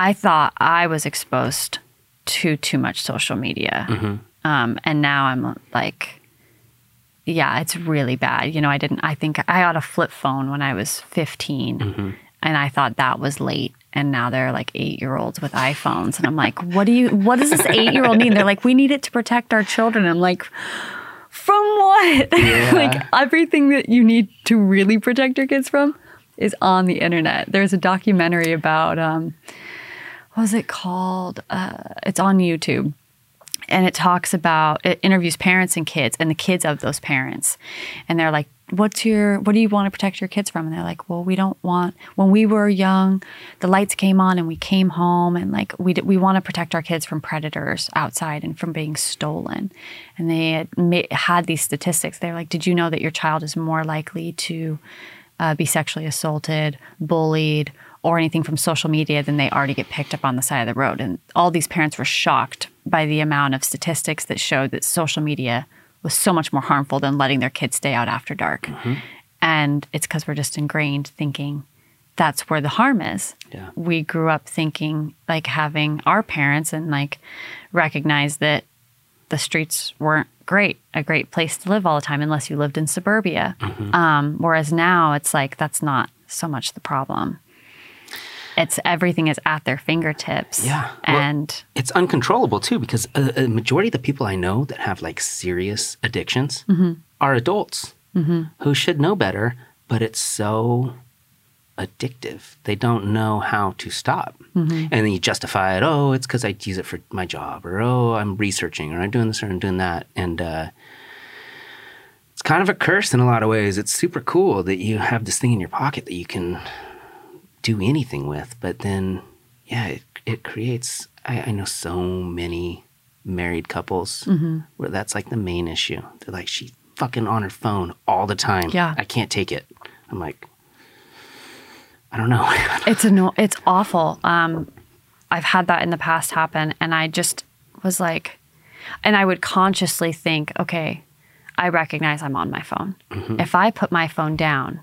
i thought i was exposed to too much social media. Um, and now I'm like, yeah, it's really bad. You know, I didn't. I think I got a flip phone when I was 15, and I thought that was late. And now they're like eight year olds with iPhones, and I'm like, what do you? What does this eight year old need? They're like, we need it to protect our children. I'm like. From what? Yeah. like everything that you need to really protect your kids from is on the internet. There's a documentary about um, what was it called? Uh, it's on YouTube. And it talks about, it interviews parents and kids and the kids of those parents. And they're like, what's your, what do you want to protect your kids from? And they're like, well, we don't want, when we were young, the lights came on and we came home and like, we, we want to protect our kids from predators outside and from being stolen. And they had, had these statistics. They're like, did you know that your child is more likely to uh, be sexually assaulted, bullied, or anything from social media, then they already get picked up on the side of the road. And all these parents were shocked by the amount of statistics that showed that social media was so much more harmful than letting their kids stay out after dark. And it's because we're just ingrained thinking that's where the harm is. Yeah. We grew up thinking like having our parents and like recognize that the streets weren't great, a great place to live all the time unless you lived in suburbia. Um, whereas now it's like that's not so much the problem. It's everything is at their fingertips. Yeah. Well- And it's uncontrollable too because a, a majority of the people I know that have like serious addictions mm-hmm. are adults mm-hmm. who should know better, but it's so addictive. They don't know how to stop. Mm-hmm. And then you justify it, oh, it's because I use it for my job, or oh, I'm researching, or I'm doing this, or I'm doing that. And uh, it's kind of a curse in a lot of ways. It's super cool that you have this thing in your pocket that you can do anything with, but then, yeah, it, it creates. I, I know so many married couples where that's like the main issue. They're like, she's fucking on her phone all the time. Yeah. I can't take it. I'm like, I don't know. It's anno- it's awful. Um, I've had that in the past happen, and I just was like, and I would consciously think, okay, I recognize I'm on my phone. If I put my phone down,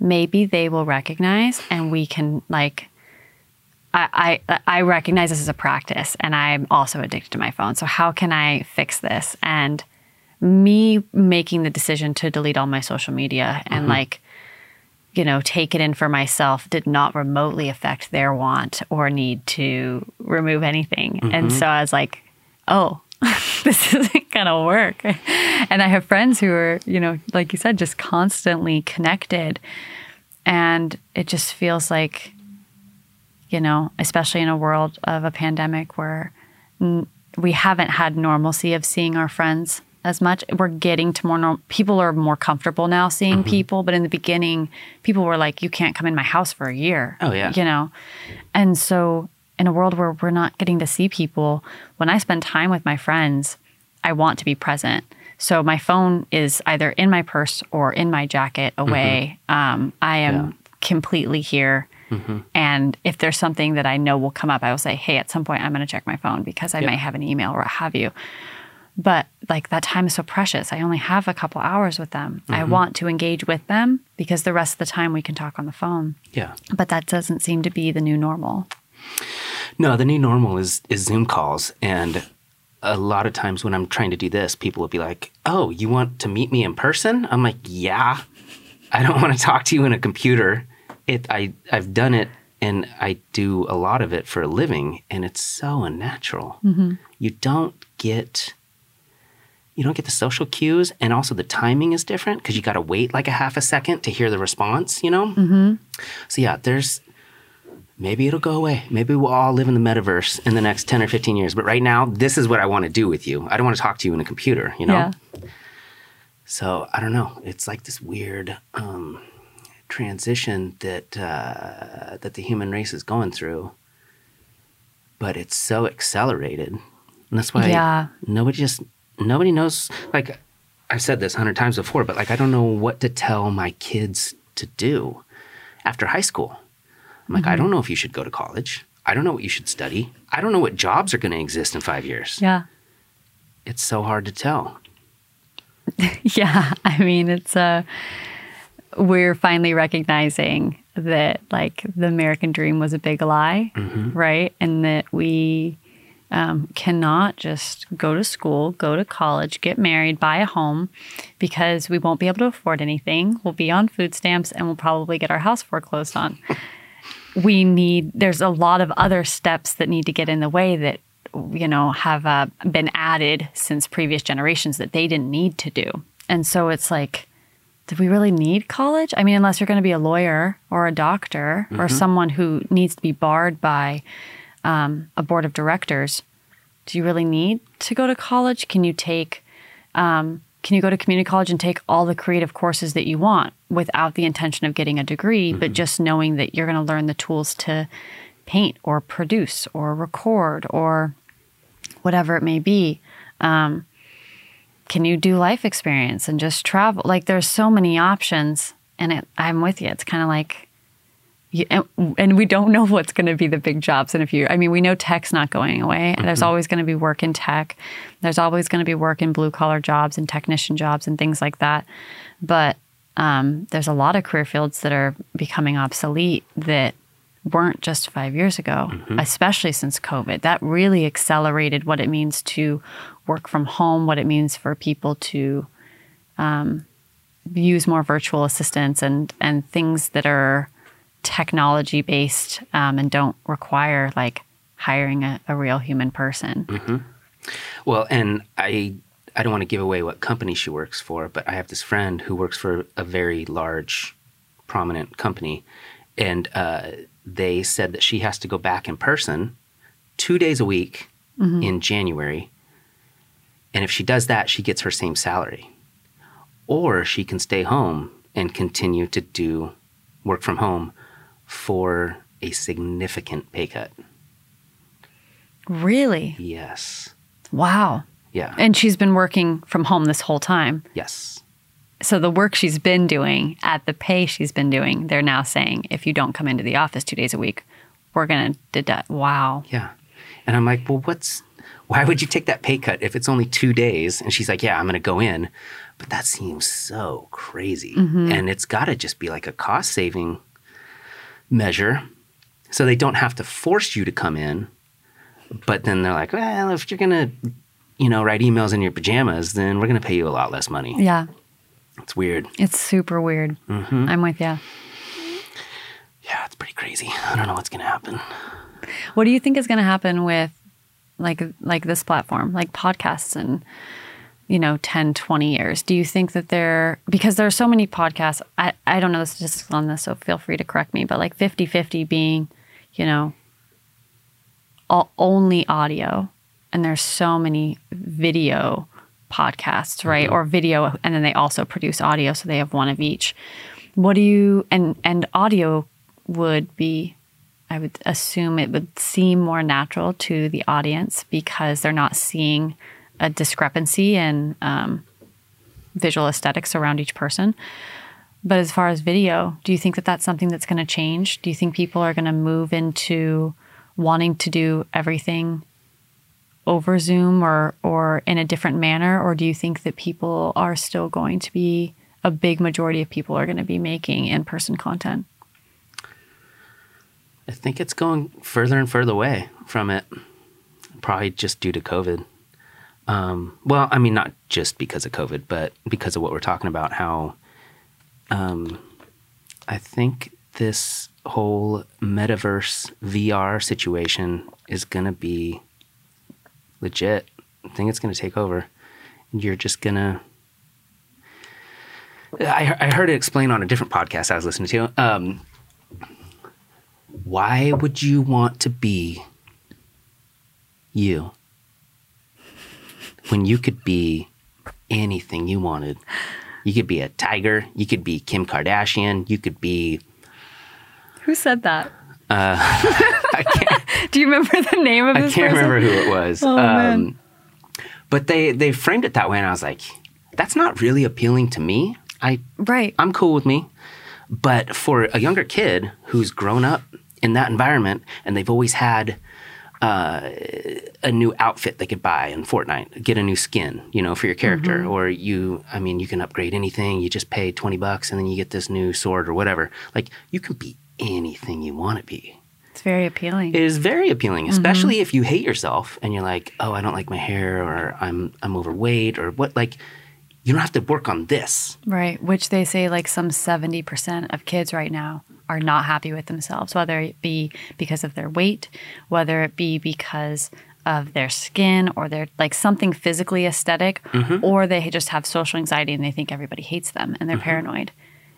maybe they will recognize, and we can like. I, I I recognize this as a practice, and I'm also addicted to my phone. So how can I fix this? And me making the decision to delete all my social media and mm-hmm. like you know, take it in for myself did not remotely affect their want or need to remove anything. And mm-hmm. so I was like, oh, this isn't going to work. And I have friends who are, you know, like you said, just constantly connected. And it just feels like, you know, especially in a world of a pandemic where n- we haven't had normalcy of seeing our friends as much. We're getting to more normal. People are more comfortable now seeing mm-hmm. people, but in the beginning, people were like, "You can't come in my house for a year." Oh, yeah. you know, and so in a world where we're not getting to see people, when I spend time with my friends, I want to be present. So my phone is either in my purse or in my jacket away. Mm-hmm. Um, I am Yeah. completely here. Mm-hmm. And if there's something that I know will come up, I will say, hey, at some point I'm going to check my phone because I Yep. may have an email or what have you. But like that time is so precious. I only have a couple hours with them. I mm-hmm. want to engage with them because the rest of the time we can talk on the phone. yeah. But that doesn't seem to be the new normal. No, the new normal is is Zoom calls, and a lot of times when I'm trying to do this, people will be like, "Oh, you want to meet me in person?" I'm like, "Yeah, I don't want to talk to you in a computer." It, I, I've done it, and I do a lot of it for a living, and it's so unnatural. You don't get. You don't get the social cues, and also the timing is different because you got to wait like a half a second to hear the response. You know. Mm-hmm. So yeah, there's maybe it'll go away. Maybe we'll all live in the metaverse in the next 10 or 15 years. But right now, this is what I want to do with you. I don't want to talk to you in a computer, you know? Yeah. So I don't know. It's like this weird um, transition that uh, that the human race is going through, but it's so accelerated, and that's why Yeah. nobody just nobody knows. Like I've said this a hundred times before, but like I don't know what to tell my kids to do after high school. I'm like, I don't know if you should go to college. I don't know what you should study. I don't know what jobs are going to exist in five years. Yeah. It's so hard to tell. Yeah, I mean, it's uh we're finally recognizing that like the American dream was a big lie, right? And that we um, cannot just go to school, go to college, get married, buy a home because we won't be able to afford anything. We'll be on food stamps and we'll probably get our house foreclosed on. we need, there's a lot of other steps that need to get in the way that, you know, have uh, been added since previous generations that they didn't need to do. And so it's like, do we really need college? I mean, unless you're going to be a lawyer or a doctor or someone who needs to be barred by um, a board of directors, do you really need to go to college? Can you take, um, can you go to community college and take all the creative courses that you want without the intention of getting a degree, but just knowing that you're going to learn the tools to paint or produce or record or whatever it may be? Um, can you do life experience and just travel? Like there's so many options, and it, I'm with you. It's kind of like, and, and we don't know what's going to be the big jobs in a few. I mean, we know tech's not going away. There's always going to be work in tech. There's always going to be work in blue collar jobs and technician jobs and things like that. But um, there's a lot of career fields that are becoming obsolete that weren't just five years ago, especially since COVID. That really accelerated what it means to work from home, what it means for people to um, use more virtual assistants and and things that are technology based um, and don't require like hiring a, a real human person. Well, and I I don't want to give away what company she works for, but I have this friend who works for a very large, prominent company, and uh, they said that she has to go back in person two days a week in January, and if she does that, she gets her same salary, or she can stay home and continue to do work from home for a significant pay cut. Really? Yes. Wow. Yeah. And she's been working from home this whole time. yes. So the work she's been doing at the pay she's been doing, they're now saying if you don't come into the office two days a week, we're going to deduct. Wow. Yeah. And I'm like, well, what's, why would you take that pay cut if it's only two days? And she's like, yeah, I'm going to go in. But that seems so crazy. Mm-hmm. And it's got to just be like a cost saving measure. So they don't have to force you to come in. But then they're like, well, if you're going to, you know, write emails in your pajamas, then we're going to pay you a lot less money. Yeah. It's weird. It's super weird. Mm-hmm. I'm with you. Yeah, it's pretty crazy. I don't know what's going to happen. What do you think is going to happen with like like this platform, like podcasts and you know 10 20 years. Do you think that there because there are so many podcasts i, I don't know the statistics on this so feel free to correct me but like 50 50 being you know all, only audio and there's so many video podcasts right? Mm-hmm. Or video and then they also produce audio so they have one of each. What do you and and audio would be i would assume it would seem more natural to the audience because they're not seeing a discrepancy in um, visual aesthetics around each person. But as far as video do you think that that's something that's going to change? Do you think people are going to move into wanting to do everything over zoom or or in a different manner? Or do you think that people are still going to be a big majority of people are going to be making in-person content? I think it's going further and further away from it, probably just due to COVID. Um, well, I mean, not just because of COVID, but because of what we're talking about. How um, I think this whole metaverse VR situation is going to be legit. I think it's going to take over. You're just going to. I, I heard it explained on a different podcast I was listening to. Um, why would you want to be you when you could be anything you wanted? You could be a tiger, you could be Kim Kardashian, you could be who said that uh, I can't do you remember the name of I can't person remember who it was. Oh, man. Um, but they they framed it that way and I was like, that's not really appealing to me. I right I'm cool with me. But for a younger kid who's grown up in that environment and they've always had uh, a new outfit they could buy in Fortnite, get a new skin, you know, for your character, Mm-hmm. or you, I mean, you can upgrade anything. You just pay twenty bucks and then you get this new sword or whatever. Like you can be anything you want to be. it's very appealing. It is very appealing, especially if you hate yourself and you're like, oh, I don't like my hair or I'm I'm overweight or what. Like, you don't have to work on this. Right. Which they say like some 70% of kids right now are not happy with themselves, whether it be because of their weight, whether it be because of their skin or they're like something physically esthetic mm-hmm. or they just have social anxiety and they think everybody hates them and they're mm-hmm. paranoid.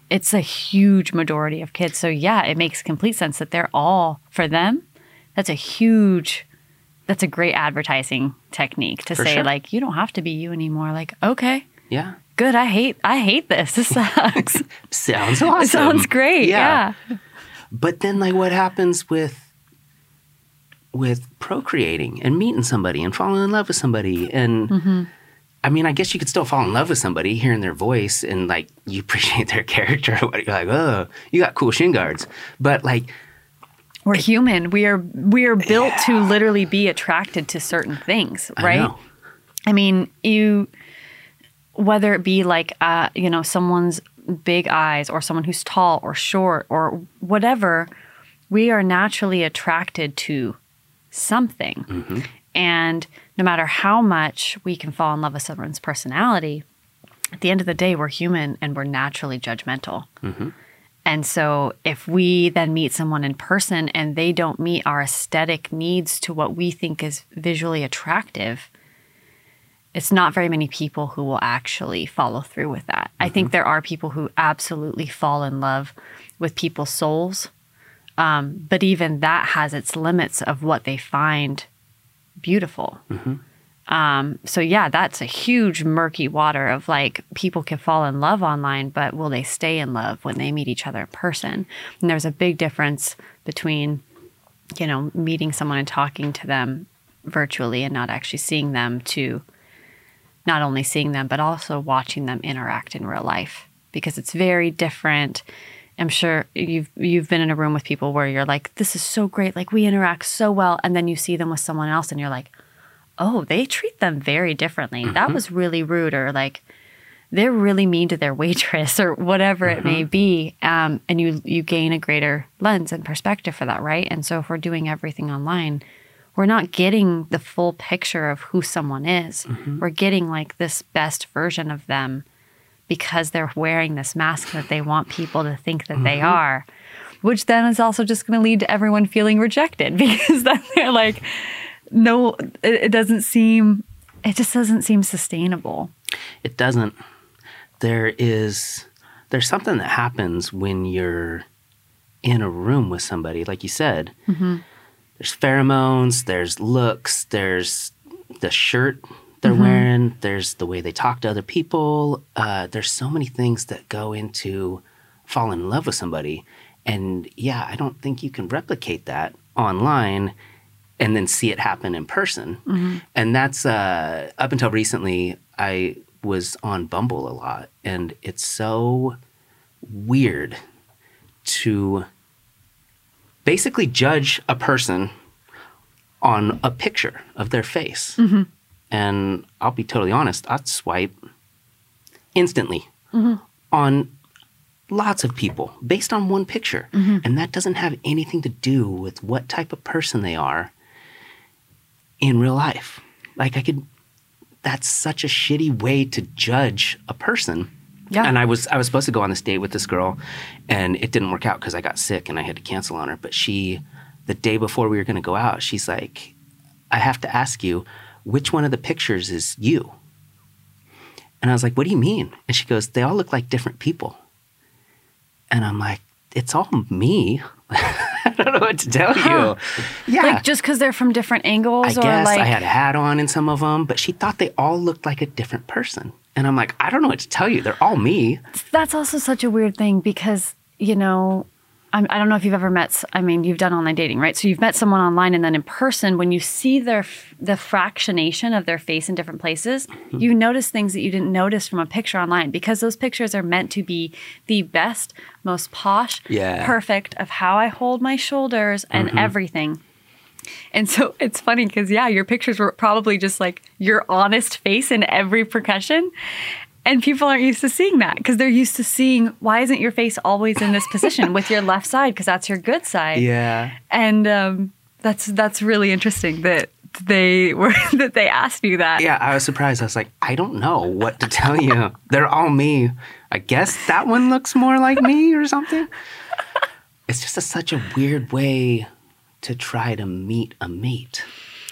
It's a huge majority of kids. So yeah, it makes complete sense that they're all for them. That's a huge that's a great advertising technique to For say sure. like you don't have to be you anymore. Like, okay, Yeah, good. I hate I hate this. This sucks. sounds awesome. It sounds great. Yeah. But then, like, what happens with with procreating and meeting somebody and falling in love with somebody and Mm-hmm. I mean, I guess you could still fall in love with somebody, hearing their voice, and like you appreciate their character. You're like, oh, you got cool shin guards. But like, We're human. We are we are built to literally be attracted to certain things, I right? know. I mean, you whether it be like uh, you know, someone's big eyes or someone who's tall or short or whatever, we are naturally attracted to something. Mm-hmm. And no matter how much we can fall in love with someone's personality, at the end of the day, we're human and we're naturally judgmental. And so, if we then meet someone in person and they don't meet our aesthetic needs to what we think is visually attractive, it's not very many people who will actually follow through with that. I think there are people who absolutely fall in love with people's souls. Um, but even that has its limits of what they find beautiful. Um, so yeah, that's a huge murky water of like people can fall in love online, but will they stay in love when they meet each other in person? And there's a big difference between, you know, meeting someone and talking to them virtually and not actually seeing them to not only seeing them, but also watching them interact in real life because it's very different. I'm sure you've you've been in a room with people where you're like, this is so great, like we interact so well, and then you see them with someone else and you're like, oh, they treat them very differently. That was really rude, or like they're really mean to their waitress, or whatever it may be. Um, and you you gain a greater lens and perspective for that, right? And so if we're doing everything online, we're not getting the full picture of who someone is. Mm-hmm. We're getting like this best version of them because they're wearing this mask that they want people to think that they mm-hmm. are. Which then is also just going to lead to everyone feeling rejected because then they're like, no, it, it doesn't seem, it just doesn't seem sustainable. it doesn't. There is there's something that happens when you're in a room with somebody, like you said. Mm-hmm. There's pheromones, there's looks, there's the shirt they're wearing, there's the way they talk to other people. Uh, there's so many things that go into falling in love with somebody. And yeah, I don't think you can replicate that online and then see it happen in person. And that's uh, up until recently, I was on Bumble a lot, and it's so weird to basically judge a person on a picture of their face. Mm-hmm. And I'll be totally honest, I'd swipe instantly mm-hmm. on lots of people based on one picture. Mm-hmm. And that doesn't have anything to do with what type of person they are in real life. Like I could that's such a shitty way to judge a person. Yeah. And I was I was supposed to go on this date with this girl and it didn't work out cuz I got sick and I had to cancel on her, but she the day before we were going to go out, she's like I have to ask you which one of the pictures is you? And I was like, "What do you mean?" And she goes, "They all look like different people." And I'm like, "It's all me." I don't know what to tell Huh. you. Yeah. Like just because they're from different angles I or guess like, I had a hat on in some of them, but she thought they all looked like a different person. And I'm like, I don't know what to tell you. They're all me. that's also such a weird thing because you know I'm, i don't know if you've ever met I mean you've done online dating right so you've met someone online and then in person when you see their f- the fractionation of their face in different places Mm-hmm. you notice things that you didn't notice from a picture online because those pictures are meant to be the best most posh Yeah. perfect of how i hold my shoulders and Mm-hmm. everything and so it's funny because, yeah, your pictures were probably just like your honest face in every percussion. And people aren't used to seeing that because they're used to seeing why isn't your face always in this position with your left side because that's your good side. Yeah. And um, that's that's really interesting that they were that they asked you that. Yeah, I was surprised. I was like, I don't know what to tell you. They're all me. I guess that one looks more like me or something. It's just a, such a weird way to try to meet a mate.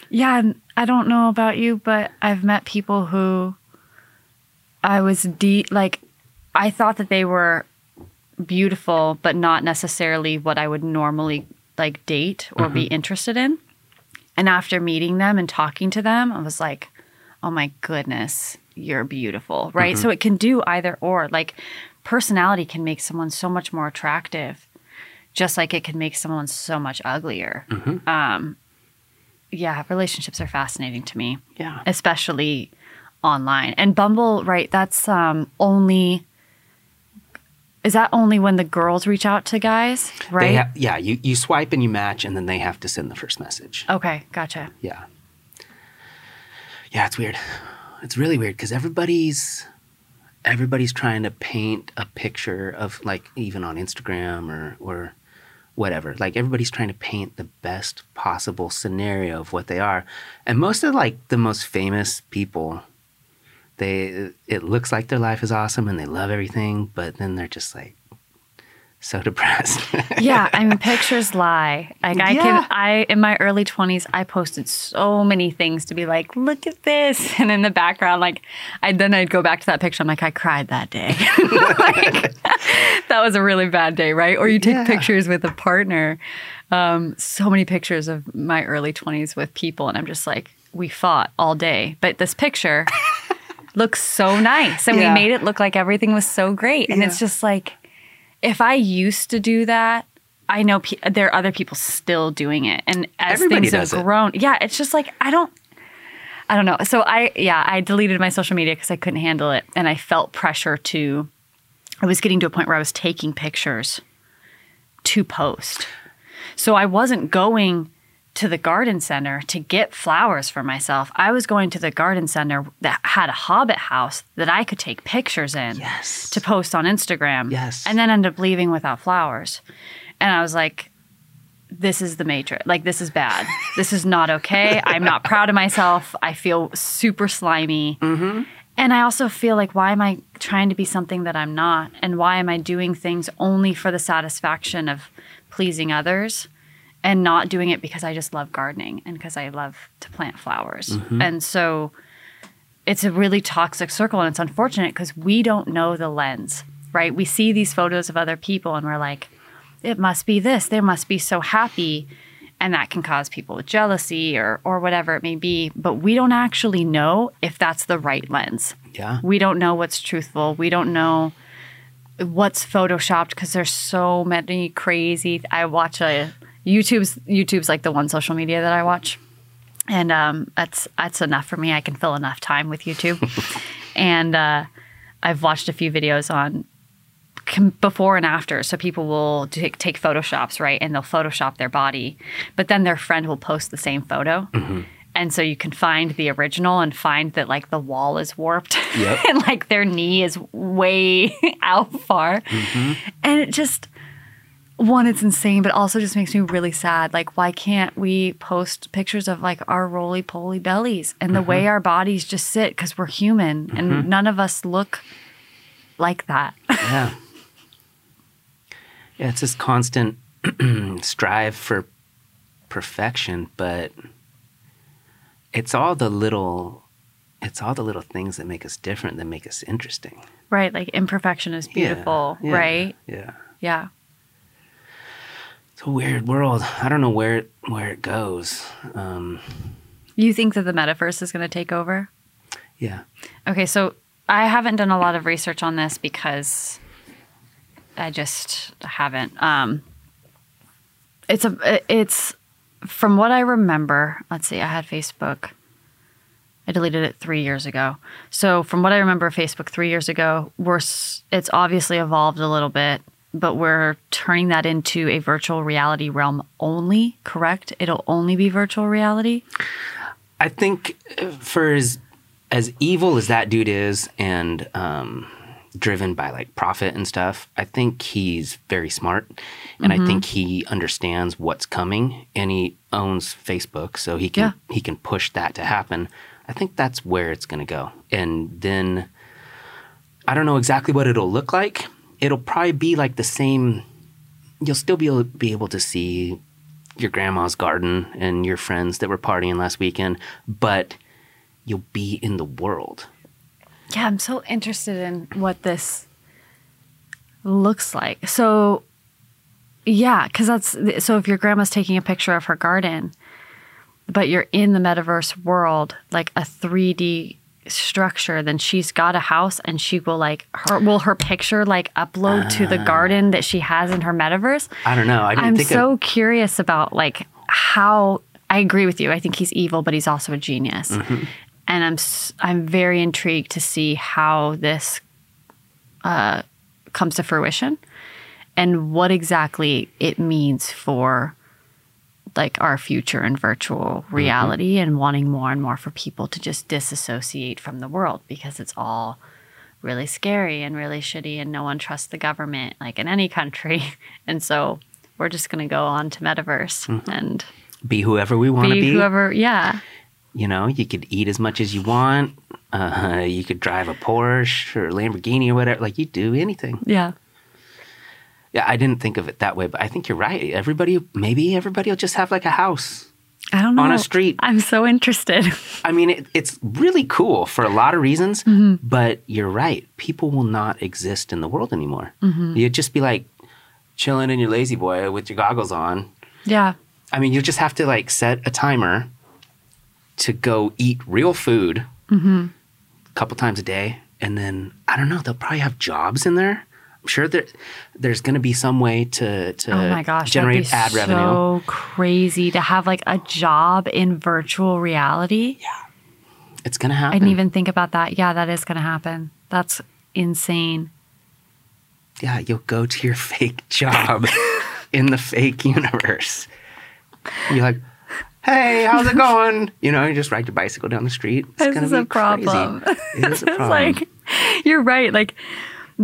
Yeah, I don't know about you, but I've met people who I was deep like I thought that they were beautiful, but not necessarily what I would normally like date or be mm-hmm. interested in. And after meeting them and talking to them, I was like, oh my goodness, you're beautiful, right? Mm-hmm. So it can do either or. Like personality can make someone so much more attractive, just like it can make someone so much uglier. Um, yeah, relationships are fascinating to me Yeah. especially online. And Bumble, right? That's um, only. Is that only when the girls reach out to guys, right? They ha- yeah, you, you swipe and you match, and then they have to send the first message. okay, gotcha. Yeah. Yeah, it's weird. It's really weird because everybody's everybody's trying to paint a picture of like even on Instagram or or whatever. Like everybody's trying to paint the best possible scenario of what they are. And most of like the most famous people they it looks like their life is awesome and they love everything, but then they're just like so depressed. yeah, I mean, pictures lie. Like I Yeah. can, I in my early twenties, I posted so many things to be like, look at this, and in the background, like, I then I'd go back to that picture. I'm like, I cried that day. like, that was a really bad day, right? Or you take Yeah. pictures with a partner. Um, so many pictures of my early twenties with people, and I'm just like, we fought all day, but this picture looks so nice, and Yeah. we made it look like everything was so great, and it's just like if I used to do that, I know pe- there are other people still doing it, and as Everybody things have does it. grown, yeah, it's just like I don't, I don't know. So I, yeah, I deleted my social media because I couldn't handle it, and I felt pressure to. I was getting to a point where I was taking pictures to post, so I wasn't going to the garden center to get flowers for myself. I was going to the garden center that had a hobbit house that I could take pictures in Yes. to post on Instagram. Yes. And then end up leaving without flowers. And I was like, this is the matrix. Like, this is bad. this is not okay. I'm not proud of myself. I feel super slimy. Mm-hmm. And I also feel like, why am I trying to be something that I'm not? And why am I doing things only for the satisfaction of pleasing others and not doing it because I just love gardening and because I love to plant flowers? Mm-hmm. And so it's a really toxic circle and it's unfortunate because we don't know the lens right? We see these photos of other people and we're like it must be this. They must be so happy. And that can cause people with jealousy or or whatever it may be. But we don't actually know if that's the right lens. Yeah. we don't know what's truthful. We don't know what's photoshopped because there's so many crazy i watch a youtube's youtube's like the one social media that i watch and um, that's that's enough for me. I can fill enough time with YouTube, and uh, I've watched a few videos on before and after. So people will take, take photoshops, right, and they'll Photoshop their body, but then their friend will post the same photo. And so you can find the original and find that like the wall is warped Yep. and like their knee is way out far. And it just, one, it's insane, but also just makes me really sad. Like, why can't we post pictures of like our roly poly bellies and the way mm-hmm. our bodies just sit because we're human and mm-hmm. none of us look like that? Yeah. Yeah, it's this constant strive for perfection, but it's all the little it's all the little things that make us different that make us interesting. right. Like, imperfection is Yeah, beautiful, yeah, right? Yeah. Yeah. A weird world. I don't know where it where it goes. Um, You think that the metaverse is going to take over? yeah. Okay, so I haven't done a lot of research on this because I just haven't. Um, it's a it's from what I remember. Let's see, I had Facebook. I deleted it three years ago. So from what I remember, Facebook three years ago, we're it's obviously evolved a little bit, but we're turning that into a virtual reality realm only. Correct? It'll only be virtual reality. I think uh, for as as evil as that dude is and um, driven by like profit and stuff, I think he's very smart. And I think he understands what's coming and he owns Facebook, so he can he can push that to happen. I think that's where it's gonna go. And then I don't know exactly what it'll look like. It'll probably be like the same you'll still be able, be able to see your grandma's garden and your friends that were partying last weekend, but you'll be in the world. Yeah, I'm so interested in what this looks like. So, yeah, because that's so if your grandma's taking a picture of her garden, but you're in the metaverse world, like a 3D structure, then she's got a house and she will like her will her picture like upload to the garden that she has in her metaverse. I don't know. I didn't I'm think so of curious about like how I agree with you. I think he's evil, but he's also a genius. Mm-hmm. And I'm i'm very intrigued to see how this uh, comes to fruition and what exactly it means for like our future in virtual reality and wanting more and more for people to just disassociate from the world because it's all really scary and really shitty and no one trusts the government like in any country and so we're just going to go on to metaverse and be whoever we want to be be. whoever yeah You know, you could eat as much as you want. Uh, you could drive a Porsche or a Lamborghini or whatever. Like you do anything. yeah Yeah, I didn't think of it that way, but I think you're right. Everybody, maybe everybody will just have like a house. i don't know On a street. i'm so interested I mean, it, it's really cool for a lot of reasons, Mm-hmm. but you're right. People will not exist in the world anymore. Mm-hmm. You'd just be like chilling in your La-Z-Boy with your goggles on. yeah I mean, you just have to like set a timer to go eat real food Mm-hmm. a couple times a day. And then, I don't know, they'll probably have jobs in there. Sure there, there's going to be some way to, to Oh my gosh, generate ad revenue. So crazy to have like a job in virtual reality. Yeah, it's going to happen. I didn't even think about that. Yeah, that is going to happen. That's insane. yeah, you'll go to your fake job in the fake universe. You're like, hey, how's it going? You know, you just ride your bicycle down the street. It's This is a problem. Crazy. It is a It's problem. like you're right. Like,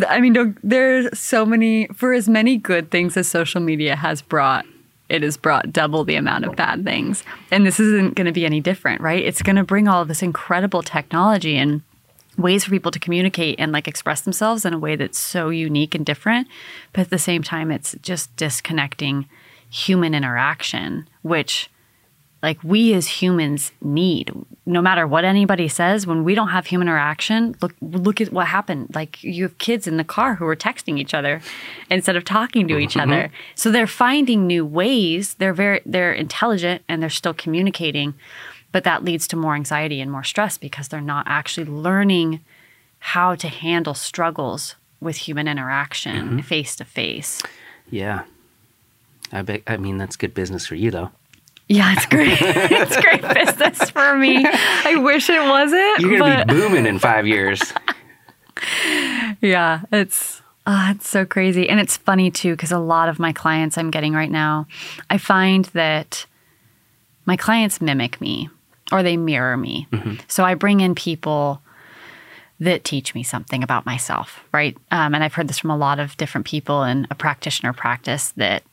I mean, there's so many. For as many good things as social media has brought, it has brought double the amount of bad things. And this isn't going to be any different, right? It's going to bring all of this incredible technology and ways for people to communicate and like express themselves in a way that's so unique and different. But at the same time, it's just disconnecting human interaction, which like we as humans need no matter what anybody says when we don't have human interaction look look at what happened like you have kids in the car who are texting each other instead of talking to each mm-hmm. other so they're finding new ways they're very they're intelligent and they're still communicating but that leads to more anxiety and more stress because they're not actually learning how to handle struggles with human interaction mm-hmm. face to face yeah. I bet. I mean, that's good business for you, though. Yeah, it's great. it's great business for me. I wish it wasn't. You're gonna but be booming in five years. yeah, it's uh, it's so crazy, and it's funny too because a lot of my clients I'm getting right now, I find that my clients mimic me or they mirror me. So I bring in people that teach me something about myself, right? Um, and I've heard this from a lot of different people in a practitioner practice that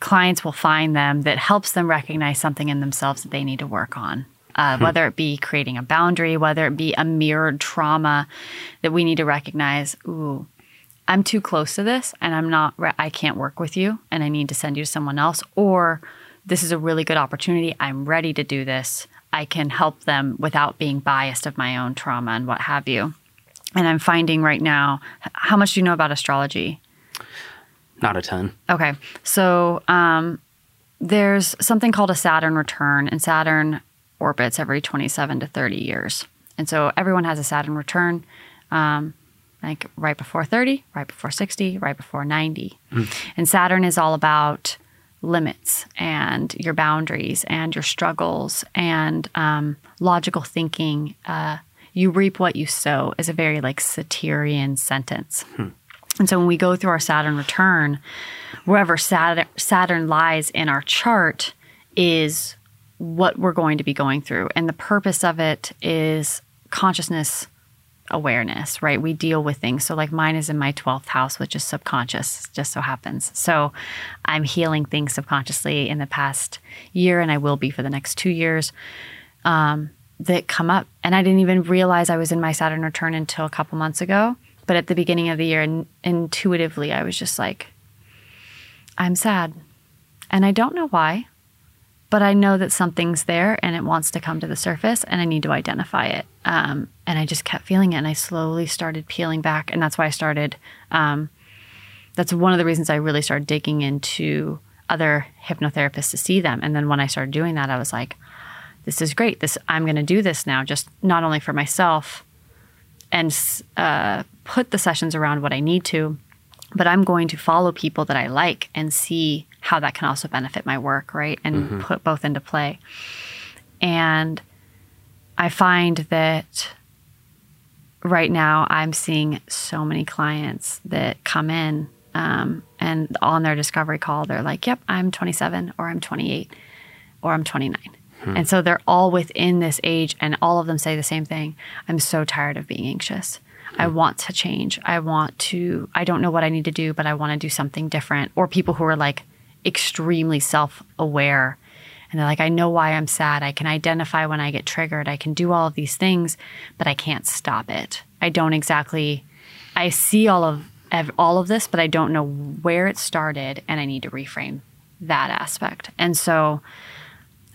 clients will find them that helps them recognize something in themselves that they need to work on. Uh, whether it be creating a boundary, whether it be a mirrored trauma that we need to recognize, ooh, I'm too close to this and I'm not, re- I can't work with you and I need to send you to someone else. Or this is a really good opportunity. I'm ready to do this. I can help them without being biased of my own trauma and what have you. And I'm finding right now, how much do you know about astrology? Not a ton. Okay. So um, there's something called a Saturn return, and Saturn orbits every 27 to 30 years. And so everyone has a Saturn return, um, like right before 30, right before 60, right before 90. And Saturn is all about limits and your boundaries and your struggles and um, logical thinking. Uh, you reap what you sow is a very like Satyrian sentence. And so when we go through our Saturn return, wherever Saturn, lies in our chart is what we're going to be going through. And the purpose of it is consciousness awareness, right? We deal with things. So, like mine is in my 12th house, which is subconscious, just so happens. So, I'm healing things subconsciously in the past year, and I will be for the next two years um, that come up. And I didn't even realize I was in my Saturn return until a couple months ago. But at the beginning of the year, in- intuitively, I was just like, I'm sad. And I don't know why, but I know that something's there and it wants to come to the surface and I need to identify it. Um, and I just kept feeling it and I slowly started peeling back. And that's why I started, um, that's one of the reasons I really started digging into other hypnotherapists to see them. And then when I started doing that, I was like, this is great. This I'm going to do this now, just not only for myself and uh, put the sessions around what I need to, but I'm going to follow people that I like and see how that can also benefit my work, right? And mm-hmm. put both into play. And I find that right now I'm seeing so many clients that come in um, and on their discovery call, they're like, yep, I'm 27 or I'm 28 or I'm 29. Hmm. And so they're all within this age, and all of them say the same thing I'm so tired of being anxious. I want to change. I want to, I don't know what I need to do, but I want to do something different. Or people who are like extremely self aware and they're like, I know why I'm sad. I can identify when I get triggered. I can do all of these things, but I can't stop it. I don't exactly, I see all of all of this, but I don't know where it started, and I need to reframe that aspect. And so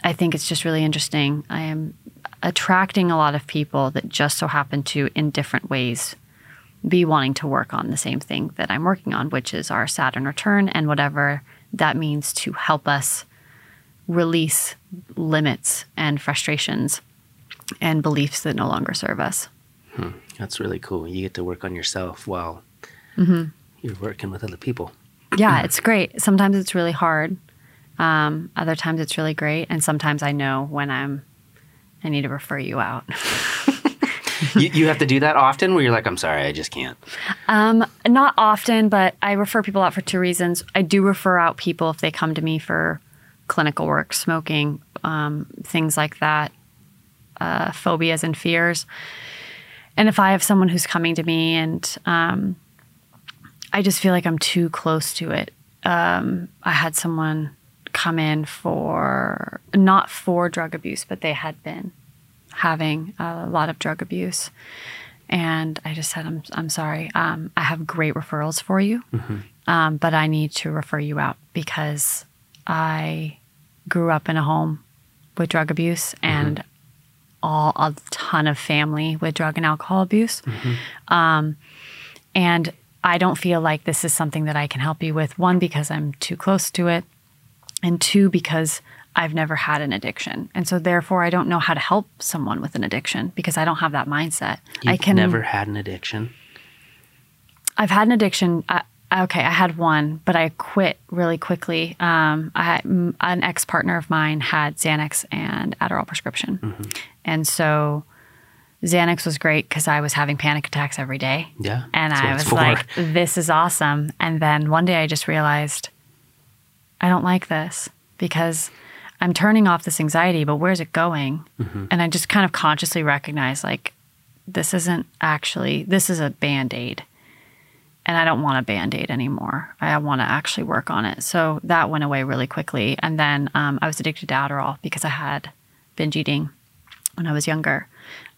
I think it's just really interesting. I am attracting a lot of people that just so happen to, in different ways, be wanting to work on the same thing that I'm working on, which is our Saturn return and whatever that means to help us release limits and frustrations and beliefs that no longer serve us. Hmm. That's really cool. You get to work on yourself while mm-hmm. you're working with other people. Yeah, it's great. Sometimes it's really hard. Um, other times it's really great, and sometimes I know when I'm I need to refer you out. you, you, have to do that often, where you're like, I'm sorry, I just can't. Um, not often, but I refer people out for two reasons. I do refer out people if they come to me for clinical work, smoking, um, things like that, uh, phobias and fears. And if I have someone who's coming to me and um, I just feel like I'm too close to it, um, I had someone come in for not for drug abuse, but they had been having a lot of drug abuse. And I just said, I'm, I'm sorry. Um, I have great referrals for you, mm-hmm. um, but I need to refer you out because I grew up in a home with drug abuse mm-hmm. and all a ton of family with drug and alcohol abuse. Mm-hmm. Um, and I don't feel like this is something that I can help you with. One, because I'm too close to it and two, because I've never had an addiction. And so therefore I don't know how to help someone with an addiction because I don't have that mindset. You've I can never had an addiction. I've had an addiction. I, okay, I had one, but I quit really quickly. Um, I an ex partner of mine had Xanax and Adderall prescription, mm-hmm. and so Xanax was great because I was having panic attacks every day. Yeah, and I was like, "This is awesome." And then one day I just realized I don't like this because I'm turning off this anxiety, but where's it going? Mm-hmm. And I just kind of consciously recognize like this isn't actually this is a band-aid. And I don't want a band-aid anymore. I want to actually work on it. So that went away really quickly. And then um, I was addicted to Adderall because I had binge eating when I was younger.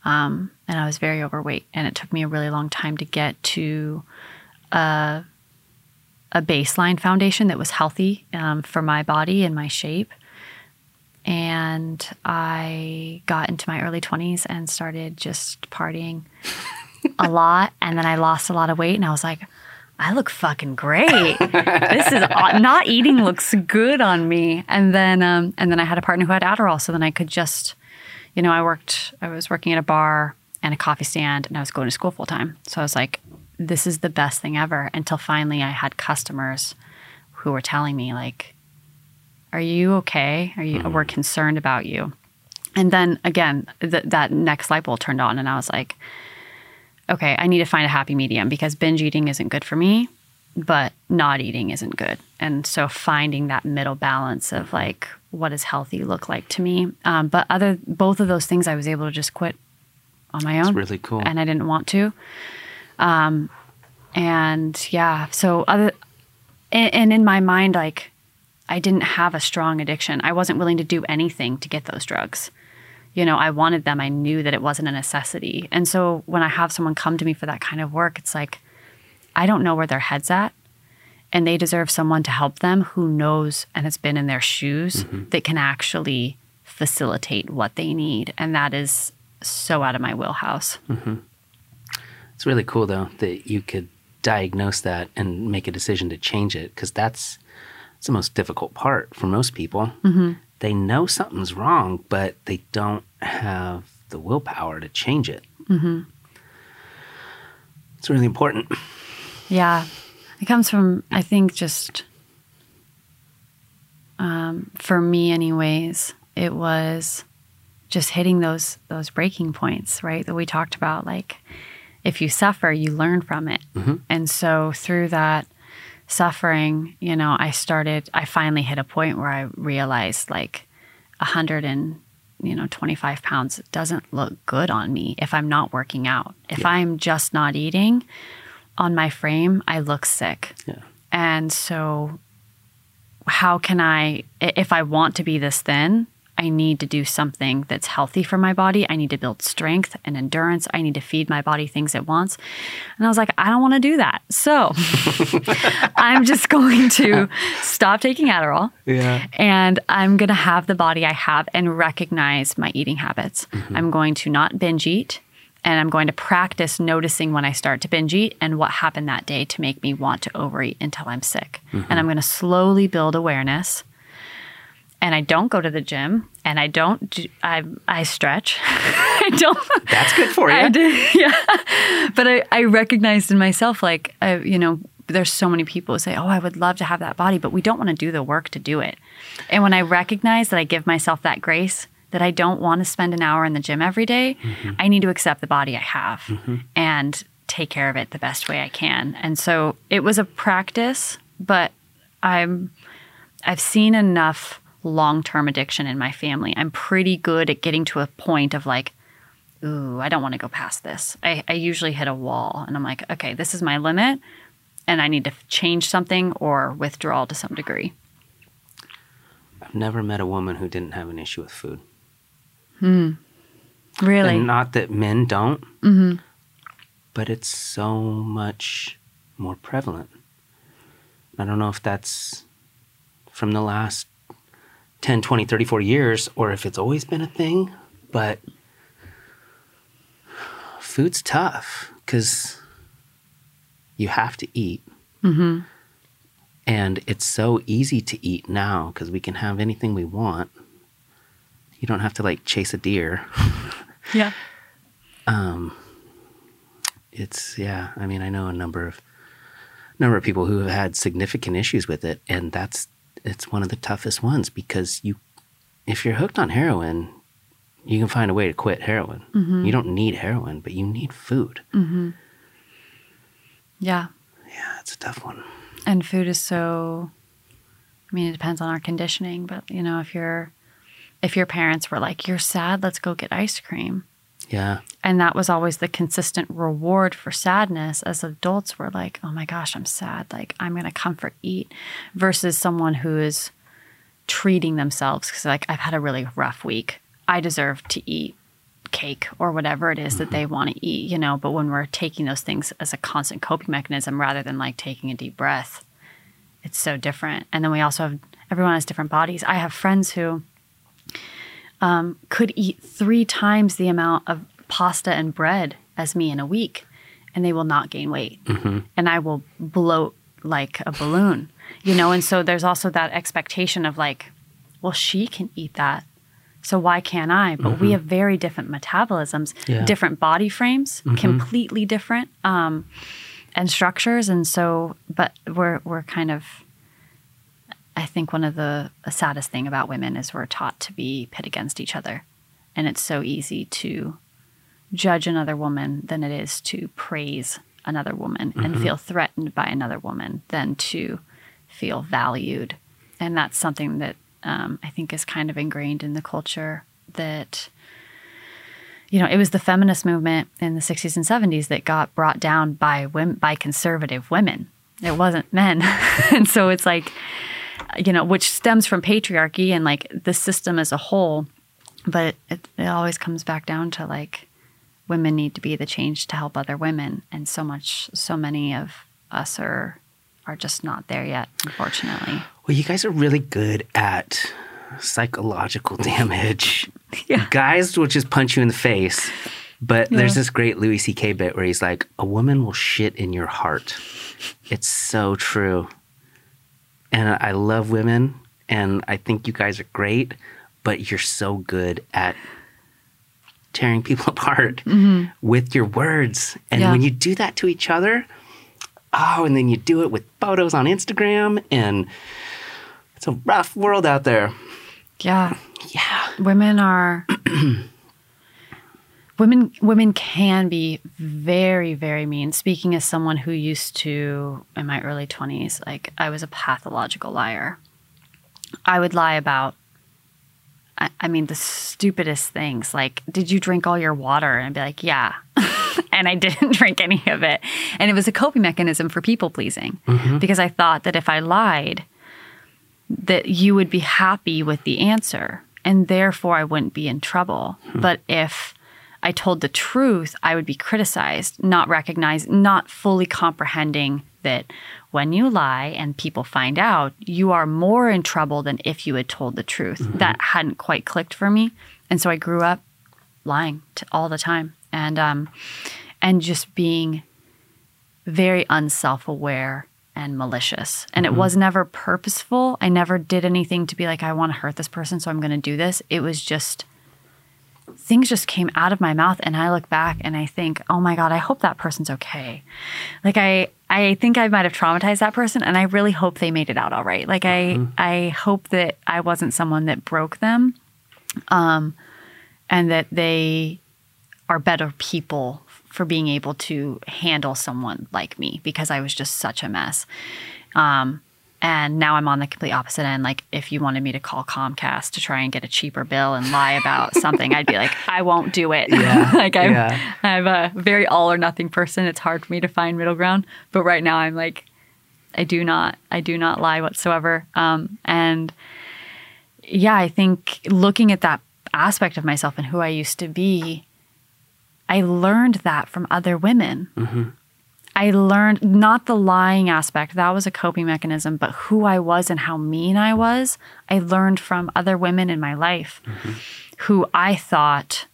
Um, and I was very overweight. And it took me a really long time to get to uh, a baseline foundation that was healthy um, for my body and my shape. And I got into my early 20s and started just partying a lot. And then I lost a lot of weight. And I was like, I look fucking great. this is not eating looks good on me. And then, um, and then I had a partner who had Adderall, so then I could just, you know, I worked. I was working at a bar and a coffee stand, and I was going to school full time. So I was like, this is the best thing ever until finally I had customers who were telling me like are you okay are you mm-hmm. we're concerned about you and then again th- that next light bulb turned on and I was like okay I need to find a happy medium because binge eating isn't good for me but not eating isn't good and so finding that middle balance of like what does healthy look like to me um, but other both of those things I was able to just quit on my own. It's really cool. And I didn't want to. Um, and yeah, so other, and, and in my mind, like I didn't have a strong addiction. I wasn't willing to do anything to get those drugs. You know, I wanted them. I knew that it wasn't a necessity. And so when I have someone come to me for that kind of work, it's like, I don't know where their head's at. And they deserve someone to help them who knows and has been in their shoes that can actually facilitate what they need. And that is so out of my wheelhouse. It's really cool though that you could diagnose that and make a decision to change it because that's, that's the most difficult part for most people. They know something's wrong, but they don't have the willpower to change it. It's really important. Yeah. It comes from, I think, just um, for me, anyways, it was just hitting those those breaking points, right? That we talked about. Like, if you suffer, you learn from it, mm-hmm. and so through that suffering, you know, I started. I finally hit a point where I realized, like, a hundred and you know 25 pounds doesn't look good on me if i'm not working out if i'm just not eating on my frame i look sick Yeah. and so, how can i- if I want to be this thin, I need to do something that's healthy for my body. I need to build strength and endurance. I need to feed my body things it wants. And I was like, I don't want to do that. So, I'm just going to stop taking Adderall Yeah. and I'm going to have the body I have and recognize my eating habits. Mm-hmm. I'm going to not binge eat and I'm going to practice noticing when I start to binge eat and what happened that day to make me want to overeat until I'm sick. Mm-hmm. And I'm going to slowly build awareness. And I don't go to the gym and I don't do, I I stretch. I don't That's good for you. I did, yeah. But I, I recognized in myself, like, I, you know, there's so many people who say, oh, I would love to have that body, but we don't want to do the work to do it. And when I recognize that I give myself that grace, that I don't want to spend an hour in the gym every day, mm-hmm. I need to accept the body I have mm-hmm. and take care of it the best way I can. And so it was a practice, but I'm I've seen enough long-term addiction in my family. I'm pretty good at getting to a point of like, ooh, I don't want to go past this. I, I usually hit a wall and I'm like, okay, this is my limit and I need to change something or withdraw to some degree. I've never met a woman who didn't have an issue with food. Hmm. Really? And not that men don't, mm-hmm. but it's so much more prevalent. I don't know if that's from the last 10, 20, 30, 40 years or if it's always been a thing, but food's tough because you have to eat. And it's so easy to eat now because we can have anything we want. You don't have to like chase a deer. yeah. Um, it's yeah i mean i know a number of number of people who have had significant issues with it and that's it's one of the toughest ones because you if you're hooked on heroin you can find a way to quit heroin. Mm-hmm. You don't need heroin but you need food. Mm-hmm. Yeah. yeah it's a tough one. And food is so I mean, it depends on our conditioning, but you know, if your if your parents were like, You're sad, let's go get ice cream. Yeah And that was always the consistent reward for sadness as adults were like, oh my gosh, I'm sad. Like, I'm going to comfort eat versus someone who is treating themselves because, like, I've had a really rough week. I deserve to eat cake or whatever it is that mm-hmm. they want to eat, you know. But when we're taking those things as a constant coping mechanism rather than like taking a deep breath, it's so different. And then we also have everyone has different bodies. I have friends who um, could eat three times the amount of pasta and bread as me in a week, and they will not gain weight. And I will bloat like a balloon, you know? And so there's also that expectation of like, well, she can eat that. So why can't I? But we have very different metabolisms, Yeah. different body frames, completely different, um, and structures. And so, but we're we're kind of I think one of the saddest thing about women is we're taught to be pit against each other. And it's so easy to judge another woman than it is to praise another woman and feel threatened by another woman than to feel valued. And that's something that um, I think is kind of ingrained in the culture that, you know, it was the feminist movement in the 60s and 70s that got brought down by women, by conservative women. It wasn't men. and so it's like, you know, which stems from patriarchy and like the system as a whole. But it, it always comes back down to like women need to be the change to help other women. And so much, so many of us are are just not there yet, unfortunately. Well, you guys are really good at psychological damage. Yeah. Guys will just punch you in the face. But there's this great Louis C.K. bit where he's like, a woman will shit in your heart. It's so true. And I love women, and I think you guys are great, but you're so good at tearing people apart mm-hmm. with your words. And Yeah. when you do that to each other, oh, and then you do it with photos on Instagram, and it's a rough world out there. Yeah. Yeah. women are women women can be very very mean. Speaking as someone who used to in my early 20s like i was a pathological liar. I would lie about i, I mean the stupidest things like did you drink all your water? And i'd be like yeah. And i didn't drink any of it. And it was a coping mechanism for people pleasing mm-hmm. because i thought that if i lied that you would be happy with the answer and therefore I wouldn't be in trouble. Hmm. But if I told the truth, I would be criticized, not recognized, not fully comprehending that when you lie and people find out, you are more in trouble than if you had told the truth. That hadn't quite clicked for me. And so I grew up lying all the time and um and just being very unself-aware and malicious. And it was never purposeful. I never did anything to be like I want to hurt this person so I'm going to do this. It was just things just came out of my mouth and I look back and I think, "Oh my god, I hope that person's okay." Like I I think I might have traumatized that person and I really hope they made it out all right. Like I I hope that I wasn't someone that broke them. Um and that they are better people for being able to handle someone like me because I was just such a mess. Um, and now I'm on the complete opposite end. Like, if you wanted me to call Comcast to try and get a cheaper bill and lie about something, I'd be like, I won't do it. Yeah, like, I'm, yeah. I'm a very all or nothing person. It's hard for me to find middle ground. But right now, I'm like, I do not, I do not lie whatsoever. Um, and yeah, I think looking at that aspect of myself and who I used to be, I learned that from other women. I learned not the lying aspect, that was a coping mechanism, but who I was and how mean I was. I learned from other women in my life who I thought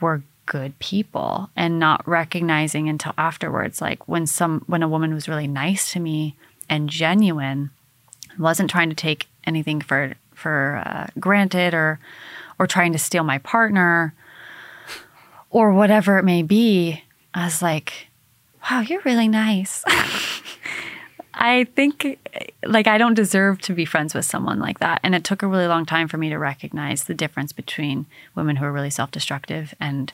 were good people and not recognizing until afterwards like when some when a woman was really nice to me and genuine wasn't trying to take anything for for uh, granted or or trying to steal my partner or whatever it may be i was like wow you're really nice. I think like i don't deserve to be friends with someone like that. And it took a really long time for me to recognize the difference between women who are really self-destructive and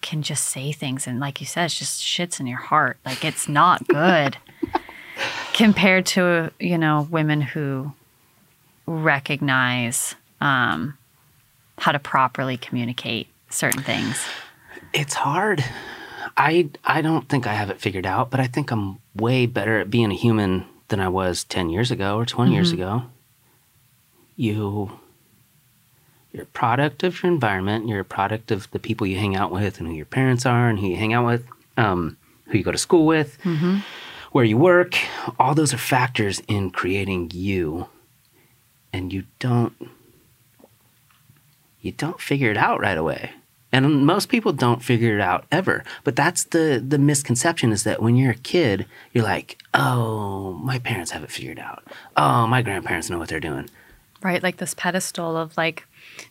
can just say things. And like you said it's just shits in your heart. Like it's not good compared to you know women who recognize um, how to properly communicate certain things. It's hard. I I don't think I have it figured out, but I think I'm way better at being a human than I was 10 years ago or 20 years ago. You you're a product of your environment, you're a product of the people you hang out with and who your parents are and who you hang out with, um, who you go to school with, where you work. All those are factors in creating you. And you don't you don't figure it out right away. And most people don't figure it out ever. But that's the the misconception is that when you're a kid, you're like, "Oh, my parents have it figured out. Oh, my grandparents know what they're doing." right like this pedestal of like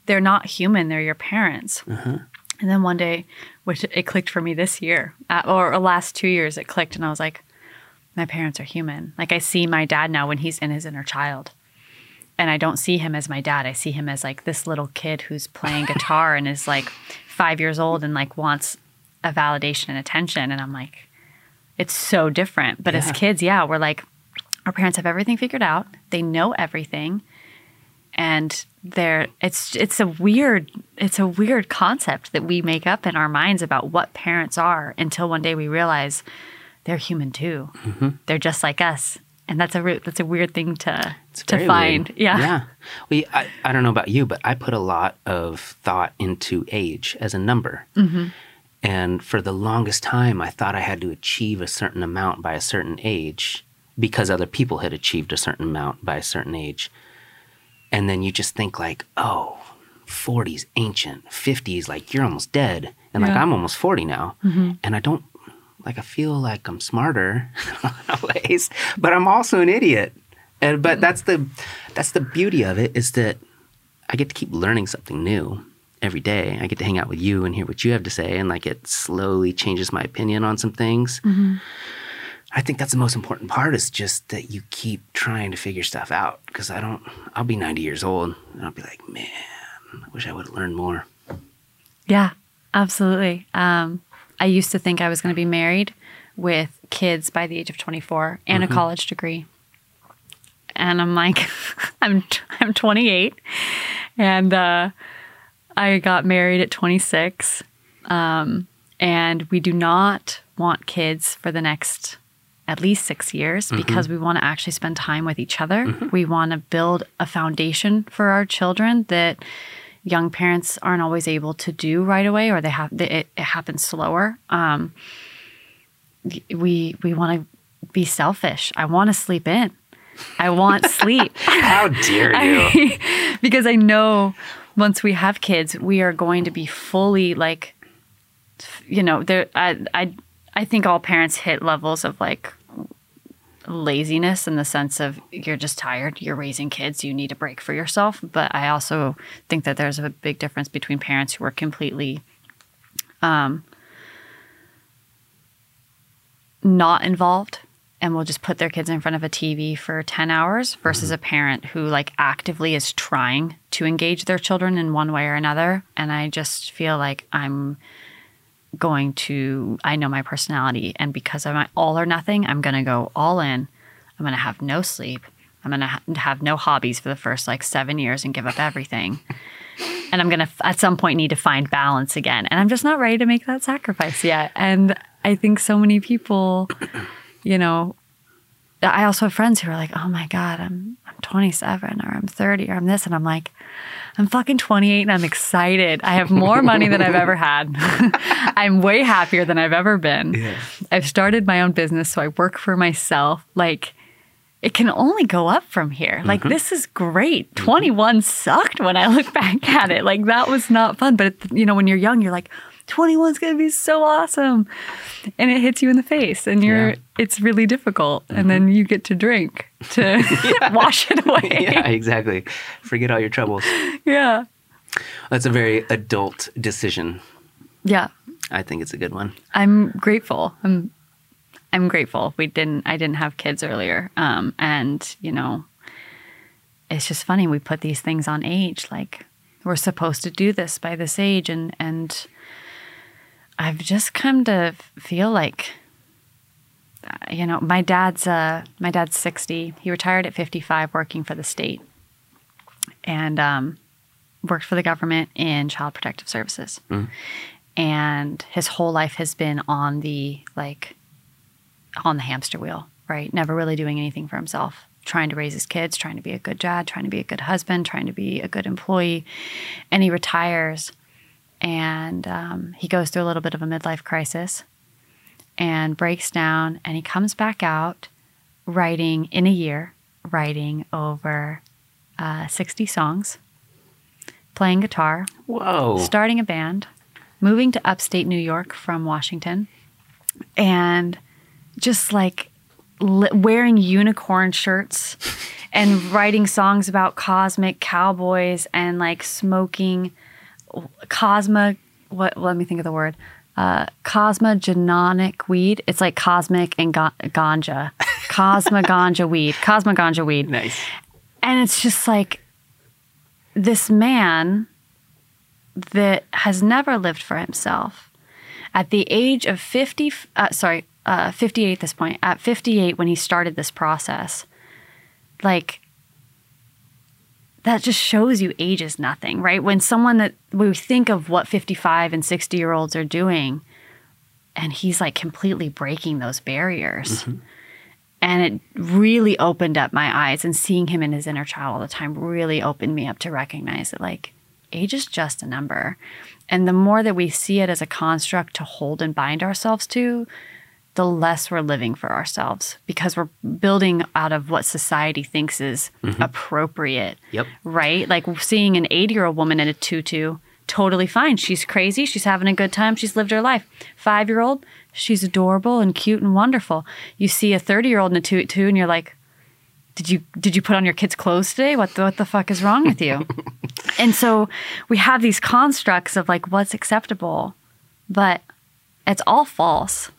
they're not human they're your parents uh-huh. and then one day which it clicked for me this year or last two years it clicked and i was like my parents are human like i see my dad now when he's in his inner child and i don't see him as my dad i see him as like this little kid who's playing guitar and is like five years old and like wants a validation and attention and i'm like it's so different. But as kids yeah we're like our parents have everything figured out. They know everything. And there it's it's a weird it's a weird concept that we make up in our minds about what parents are until one day we realize they're human too. Mm-hmm. They're just like us, and that's a re- that's a weird thing to It's to find. weird. Yeah. Yeah. We, I, I don't know about you, but I put a lot of thought into age as a number. Mm-hmm. And for the longest time, I thought I had to achieve a certain amount by a certain age because other people had achieved a certain amount by a certain age. And then you just think, like, oh, 40's ancient, 50's like you're almost dead. And like I'm almost 40 now. And I don't, like, I feel like I'm smarter in a lot of ways, but I'm also an idiot. And but that's the that's the beauty of it is that I get to keep learning something new every day. I get to hang out with you and hear what you have to say, and like it slowly changes my opinion on some things. I think that's the most important part is just that you keep trying to figure stuff out. Because I don't, I'll be 90 years old and I'll be like, man, I wish I would have learned more. Yeah, absolutely. Um, I used to think I was going to be married with kids by the age of 24 and a college degree. And I'm like, I'm I'm 28, and uh, I got married at 26. Um, and we do not want kids for the next at least six years because we want to actually spend time with each other. We want to build a foundation for our children that young parents aren't always able to do right away, or they have it, it happens slower. Um, we we want to be selfish. I want to sleep in. I want sleep. How dare you? because I know once we have kids, we are going to be fully like, you know, there. I I I think all parents hit levels of like laziness in the sense of you're just tired. You're raising kids. You need a break for yourself. But I also think that there's a big difference between parents who are completely. Um, not involved and will just put their kids in front of a TV for 10 hours versus a parent who like actively is trying to engage their children in one way or another and I just feel like I'm going to I know my personality and because I'm all or nothing I'm going to go all in. I'm going to have no sleep. I'm going to ha- have no hobbies for the first like 7 years and give up everything. And I'm going to at some point need to find balance again. And I'm just not ready to make that sacrifice yet. And I think so many people you know, I also have friends who are like, "Oh my god, I'm I'm 27 or I'm 30 or I'm this," and I'm like, "I'm fucking 28 and I'm excited. I have more money than I've ever had. I'm way happier than I've ever been. I've started my own business, so I work for myself. Like." It can only go up from here. Like, mm-hmm. this is great. Mm-hmm. 21 sucked when I look back at it. Like, that was not fun. But, you know, when you're young, you're like, 21's going to be so awesome. And it hits you in the face and you're, Yeah. it's really difficult. And then you get to drink to wash it away. yeah, exactly. Forget all your troubles. yeah. That's a very adult decision. Yeah. I think it's a good one. I'm grateful. I'm I'm grateful. We didn't I didn't have kids earlier. Um and, you know, it's just funny we put these things on age like we're supposed to do this by this age and and I've just come to feel like you know, my dad's uh my dad's 60. He retired at 55 working for the state. And um worked for the government in child protective services and his whole life has been on the like on the hamster wheel right never really doing anything for himself trying to raise his kids trying to be a good dad trying to be a good husband trying to be a good employee and he retires and um, he goes through a little bit of a midlife crisis and breaks down and he comes back out writing in a year writing over uh, 60 songs playing guitar Whoa. starting a band, moving to upstate New York from Washington, and just like li- wearing unicorn shirts and writing songs about cosmic cowboys and like smoking cosma. What? Let me think of the word. Uh, cosmogenonic weed. It's like cosmic and ga- ganja. Cosma ganja weed. Cosma ganja weed Nice. and it's just like this man that has never lived for himself at the age of 50 uh, sorry uh, 58 at this point at 58 when he started this process like that just shows you age is nothing, right? When someone that we think of what 55 and 60 year olds are doing, and he's like completely breaking those barriers. Mm-hmm. And it really opened up my eyes, and seeing him in his inner child all the time really opened me up to recognize that, like, age is just a number. And the more that we see it as a construct to hold and bind ourselves to, the less we're living for ourselves because we're building out of what society thinks is mm-hmm. appropriate. Yep. Right? Like seeing an 80 year old woman in a tutu, totally fine. She's crazy. She's having a good time. She's lived her life. Five year old, she's adorable and cute and wonderful. You see a 30 year old in a tutu and you're like, did you did you put on your kids' clothes today? What the, what the fuck is wrong with you? and so we have these constructs of like what's acceptable, but it's all false.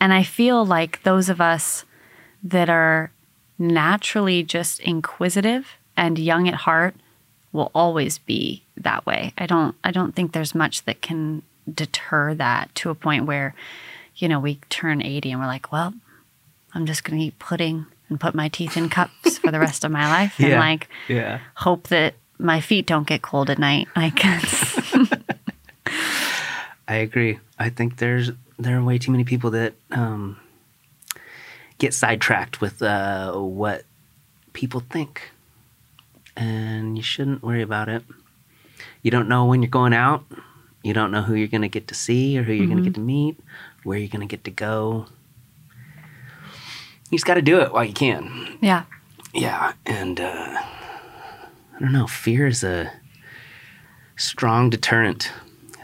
And I feel like those of us that are naturally just inquisitive and young at heart will always be that way. I don't I don't think there's much that can deter that to a point where you know, we turn 80 and we're like, well, I'm just going to eat pudding and put my teeth in cups for the rest of my life and yeah. like yeah. hope that my feet don't get cold at night. Like I agree. I think there's there are way too many people that um, get sidetracked with uh, what people think, and you shouldn't worry about it. You don't know when you're going out. You don't know who you're going to get to see or who you're mm-hmm. going to get to meet, where you're going to get to go. You just got to do it while you can. Yeah. Yeah, and uh, I don't know. Fear is a strong deterrent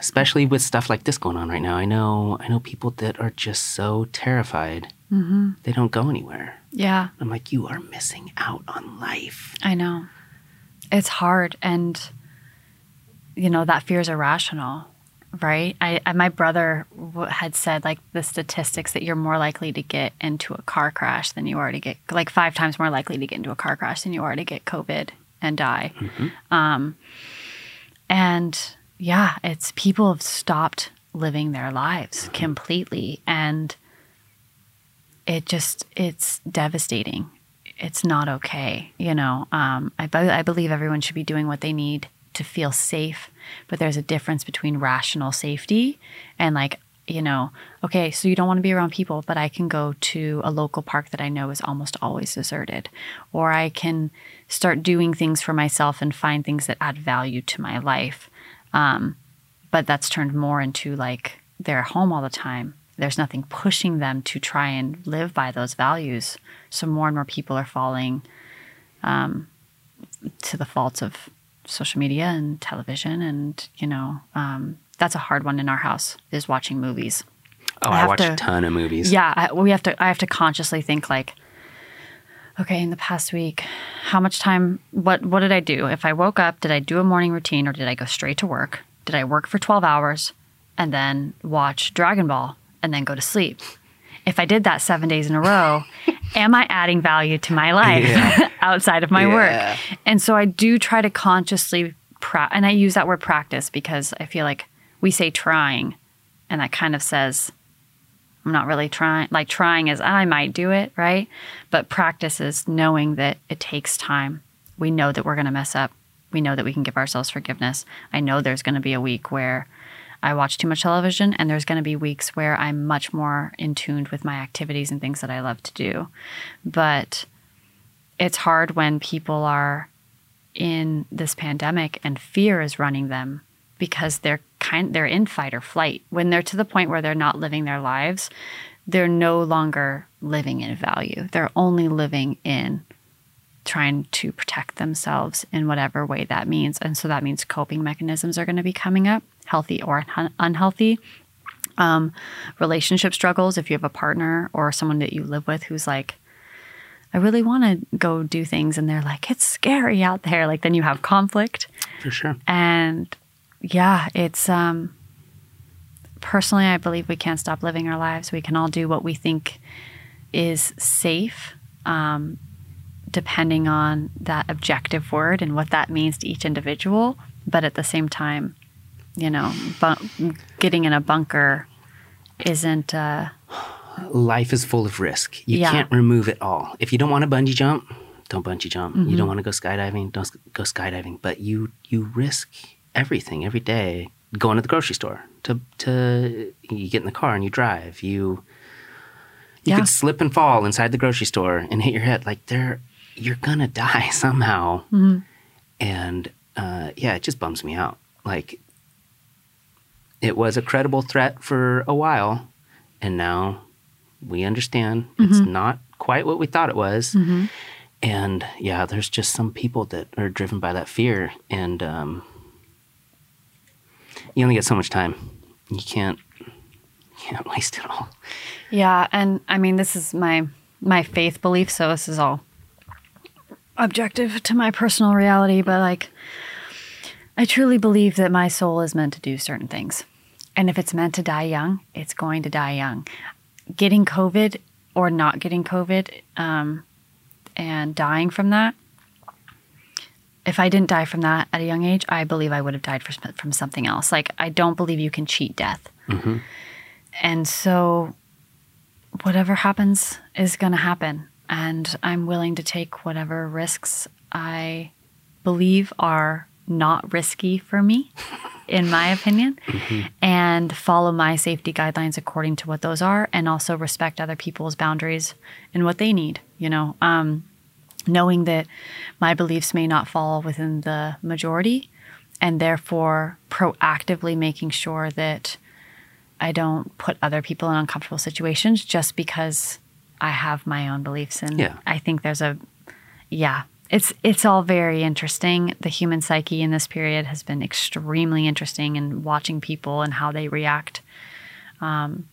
especially with stuff like this going on right now. I know I know people that are just so terrified. Mm-hmm. They don't go anywhere. Yeah. I'm like, you are missing out on life. I know. It's hard and you know that fear is irrational right I, I, my brother had said like the statistics that you're more likely to get into a car crash than you are to get like five times more likely to get into a car crash than you are to get covid and die mm-hmm. um, and yeah, it's people have stopped living their lives completely. And it just, it's devastating. It's not okay. You know, um, I, I believe everyone should be doing what they need to feel safe, but there's a difference between rational safety and like, you know, okay, so you don't want to be around people, but I can go to a local park that I know is almost always deserted. Or I can start doing things for myself and find things that add value to my life. Um, but that's turned more into like they're home all the time. There's nothing pushing them to try and live by those values. So more and more people are falling um, to the faults of social media and television, and you know um, that's a hard one in our house is watching movies. Oh, I, I watch to, a ton of movies. Yeah, I, we have to. I have to consciously think like, okay, in the past week, how much time? What What did I do? If I woke up, did I do a morning routine or did I go straight to work? Did I work for 12 hours and then watch Dragon Ball and then go to sleep? If I did that seven days in a row, am I adding value to my life yeah. outside of my yeah. work? And so I do try to consciously, pra- and I use that word practice because I feel like we say trying, and that kind of says, I'm not really trying. Like trying is I might do it, right? But practice is knowing that it takes time. We know that we're going to mess up we know that we can give ourselves forgiveness. I know there's going to be a week where I watch too much television, and there's going to be weeks where I'm much more in tuned with my activities and things that I love to do. But it's hard when people are in this pandemic and fear is running them because they're kind they're in fight or flight. When they're to the point where they're not living their lives, they're no longer living in value. They're only living in trying to protect themselves in whatever way that means. And so that means coping mechanisms are going to be coming up, healthy or un- unhealthy. Um, relationship struggles, if you have a partner or someone that you live with who's like, I really want to go do things, and they're like, it's scary out there. Like, then you have conflict. For sure. And yeah, it's, um, personally, I believe we can't stop living our lives. We can all do what we think is safe. Um, depending on that objective word and what that means to each individual. But at the same time, you know, bu- getting in a bunker isn't. Uh, Life is full of risk. You yeah. can't remove it all. If you don't want to bungee jump, don't bungee jump. You don't want to go skydiving, don't go skydiving. But you you risk everything every day. Going to the grocery store to to you get in the car and you drive. You you Yeah. could slip and fall inside the grocery store and hit your head. Like there, you're gonna die somehow. And uh, yeah, it just bums me out. Like it was a credible threat for a while, and now we understand it's not quite what we thought it was. And yeah, there's just some people that are driven by that fear, and um, you only get so much time. You can't you can't waste it all. Yeah, and I mean this is my my faith belief, so this is all objective to my personal reality, but like I truly believe that my soul is meant to do certain things. And if it's meant to die young, it's going to die young. Getting COVID or not getting COVID um, and dying from that, if I didn't die from that at a young age, I believe I would have died from, from something else. Like, I don't believe you can cheat death. And so, whatever happens is going to happen. And I'm willing to take whatever risks I believe are not risky for me, in my opinion, and follow my safety guidelines according to what those are, and also respect other people's boundaries and what they need, you know. Um, knowing that my beliefs may not fall within the majority, and therefore proactively making sure that I don't put other people in uncomfortable situations just because I have my own beliefs. And Yeah. I think there's a, yeah, it's it's all very interesting. The human psyche in this period has been extremely interesting, and watching people and how they react. Um,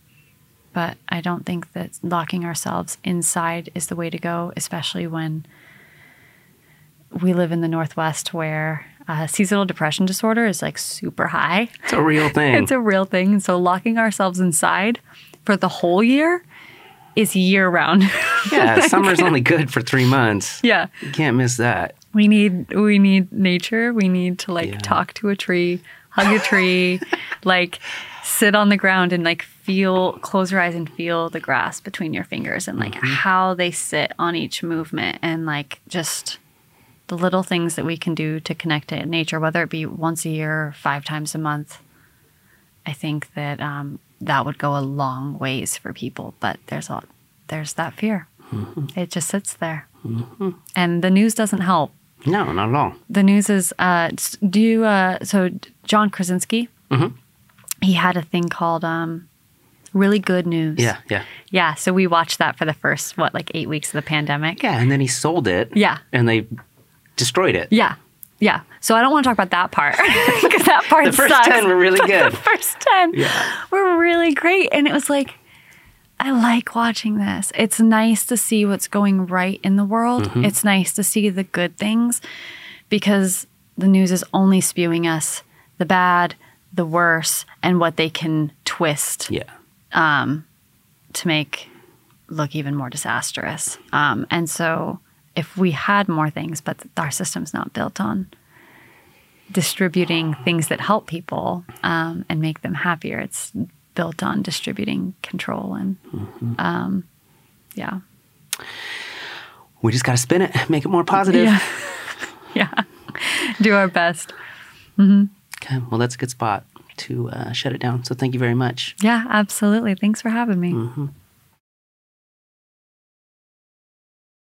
but I don't think that locking ourselves inside is the way to go, especially when we live in the Northwest where uh, seasonal depression disorder is like super high. It's a real thing. It's a real thing. And so locking ourselves inside for the whole year is year round. yeah, summer's only good for three months. yeah. You can't miss that. We need we need nature. We need to like Yeah. talk to a tree, hug a tree, like sit on the ground and like feel close your eyes and feel the grass between your fingers and like how they sit on each movement and like just the little things that we can do to connect to nature, whether it be once a year or five times a month. I think that um, that would go a long ways for people, but there's a there's that fear. It just sits there, and the news doesn't help No, not at all. the news is uh do you uh so john krasinski Mhm. he had a thing called um really good news Yeah, yeah. yeah so we watched that for the first what like eight weeks of the pandemic Yeah, and then he sold it. Yeah. And they destroyed it. yeah yeah so i don't want to talk about that part because that part The first sucks. 10 were really good. the first 10 Yeah. were really great and it was like I like watching this. It's nice to see what's going right in the world. Mm-hmm. It's nice to see the good things because the news is only spewing us the bad, the worse, and what they can twist Yeah. to make look even more disastrous. Um, and so, if we had more things, but our system's not built on distributing things that help people um, and make them happier, it's built on distributing control and, um, yeah, We just got to spin it, make it more positive. yeah, yeah, do our best. Okay, well, that's a good spot to uh, shut it down. So thank you very much. Yeah, absolutely. Thanks for having me.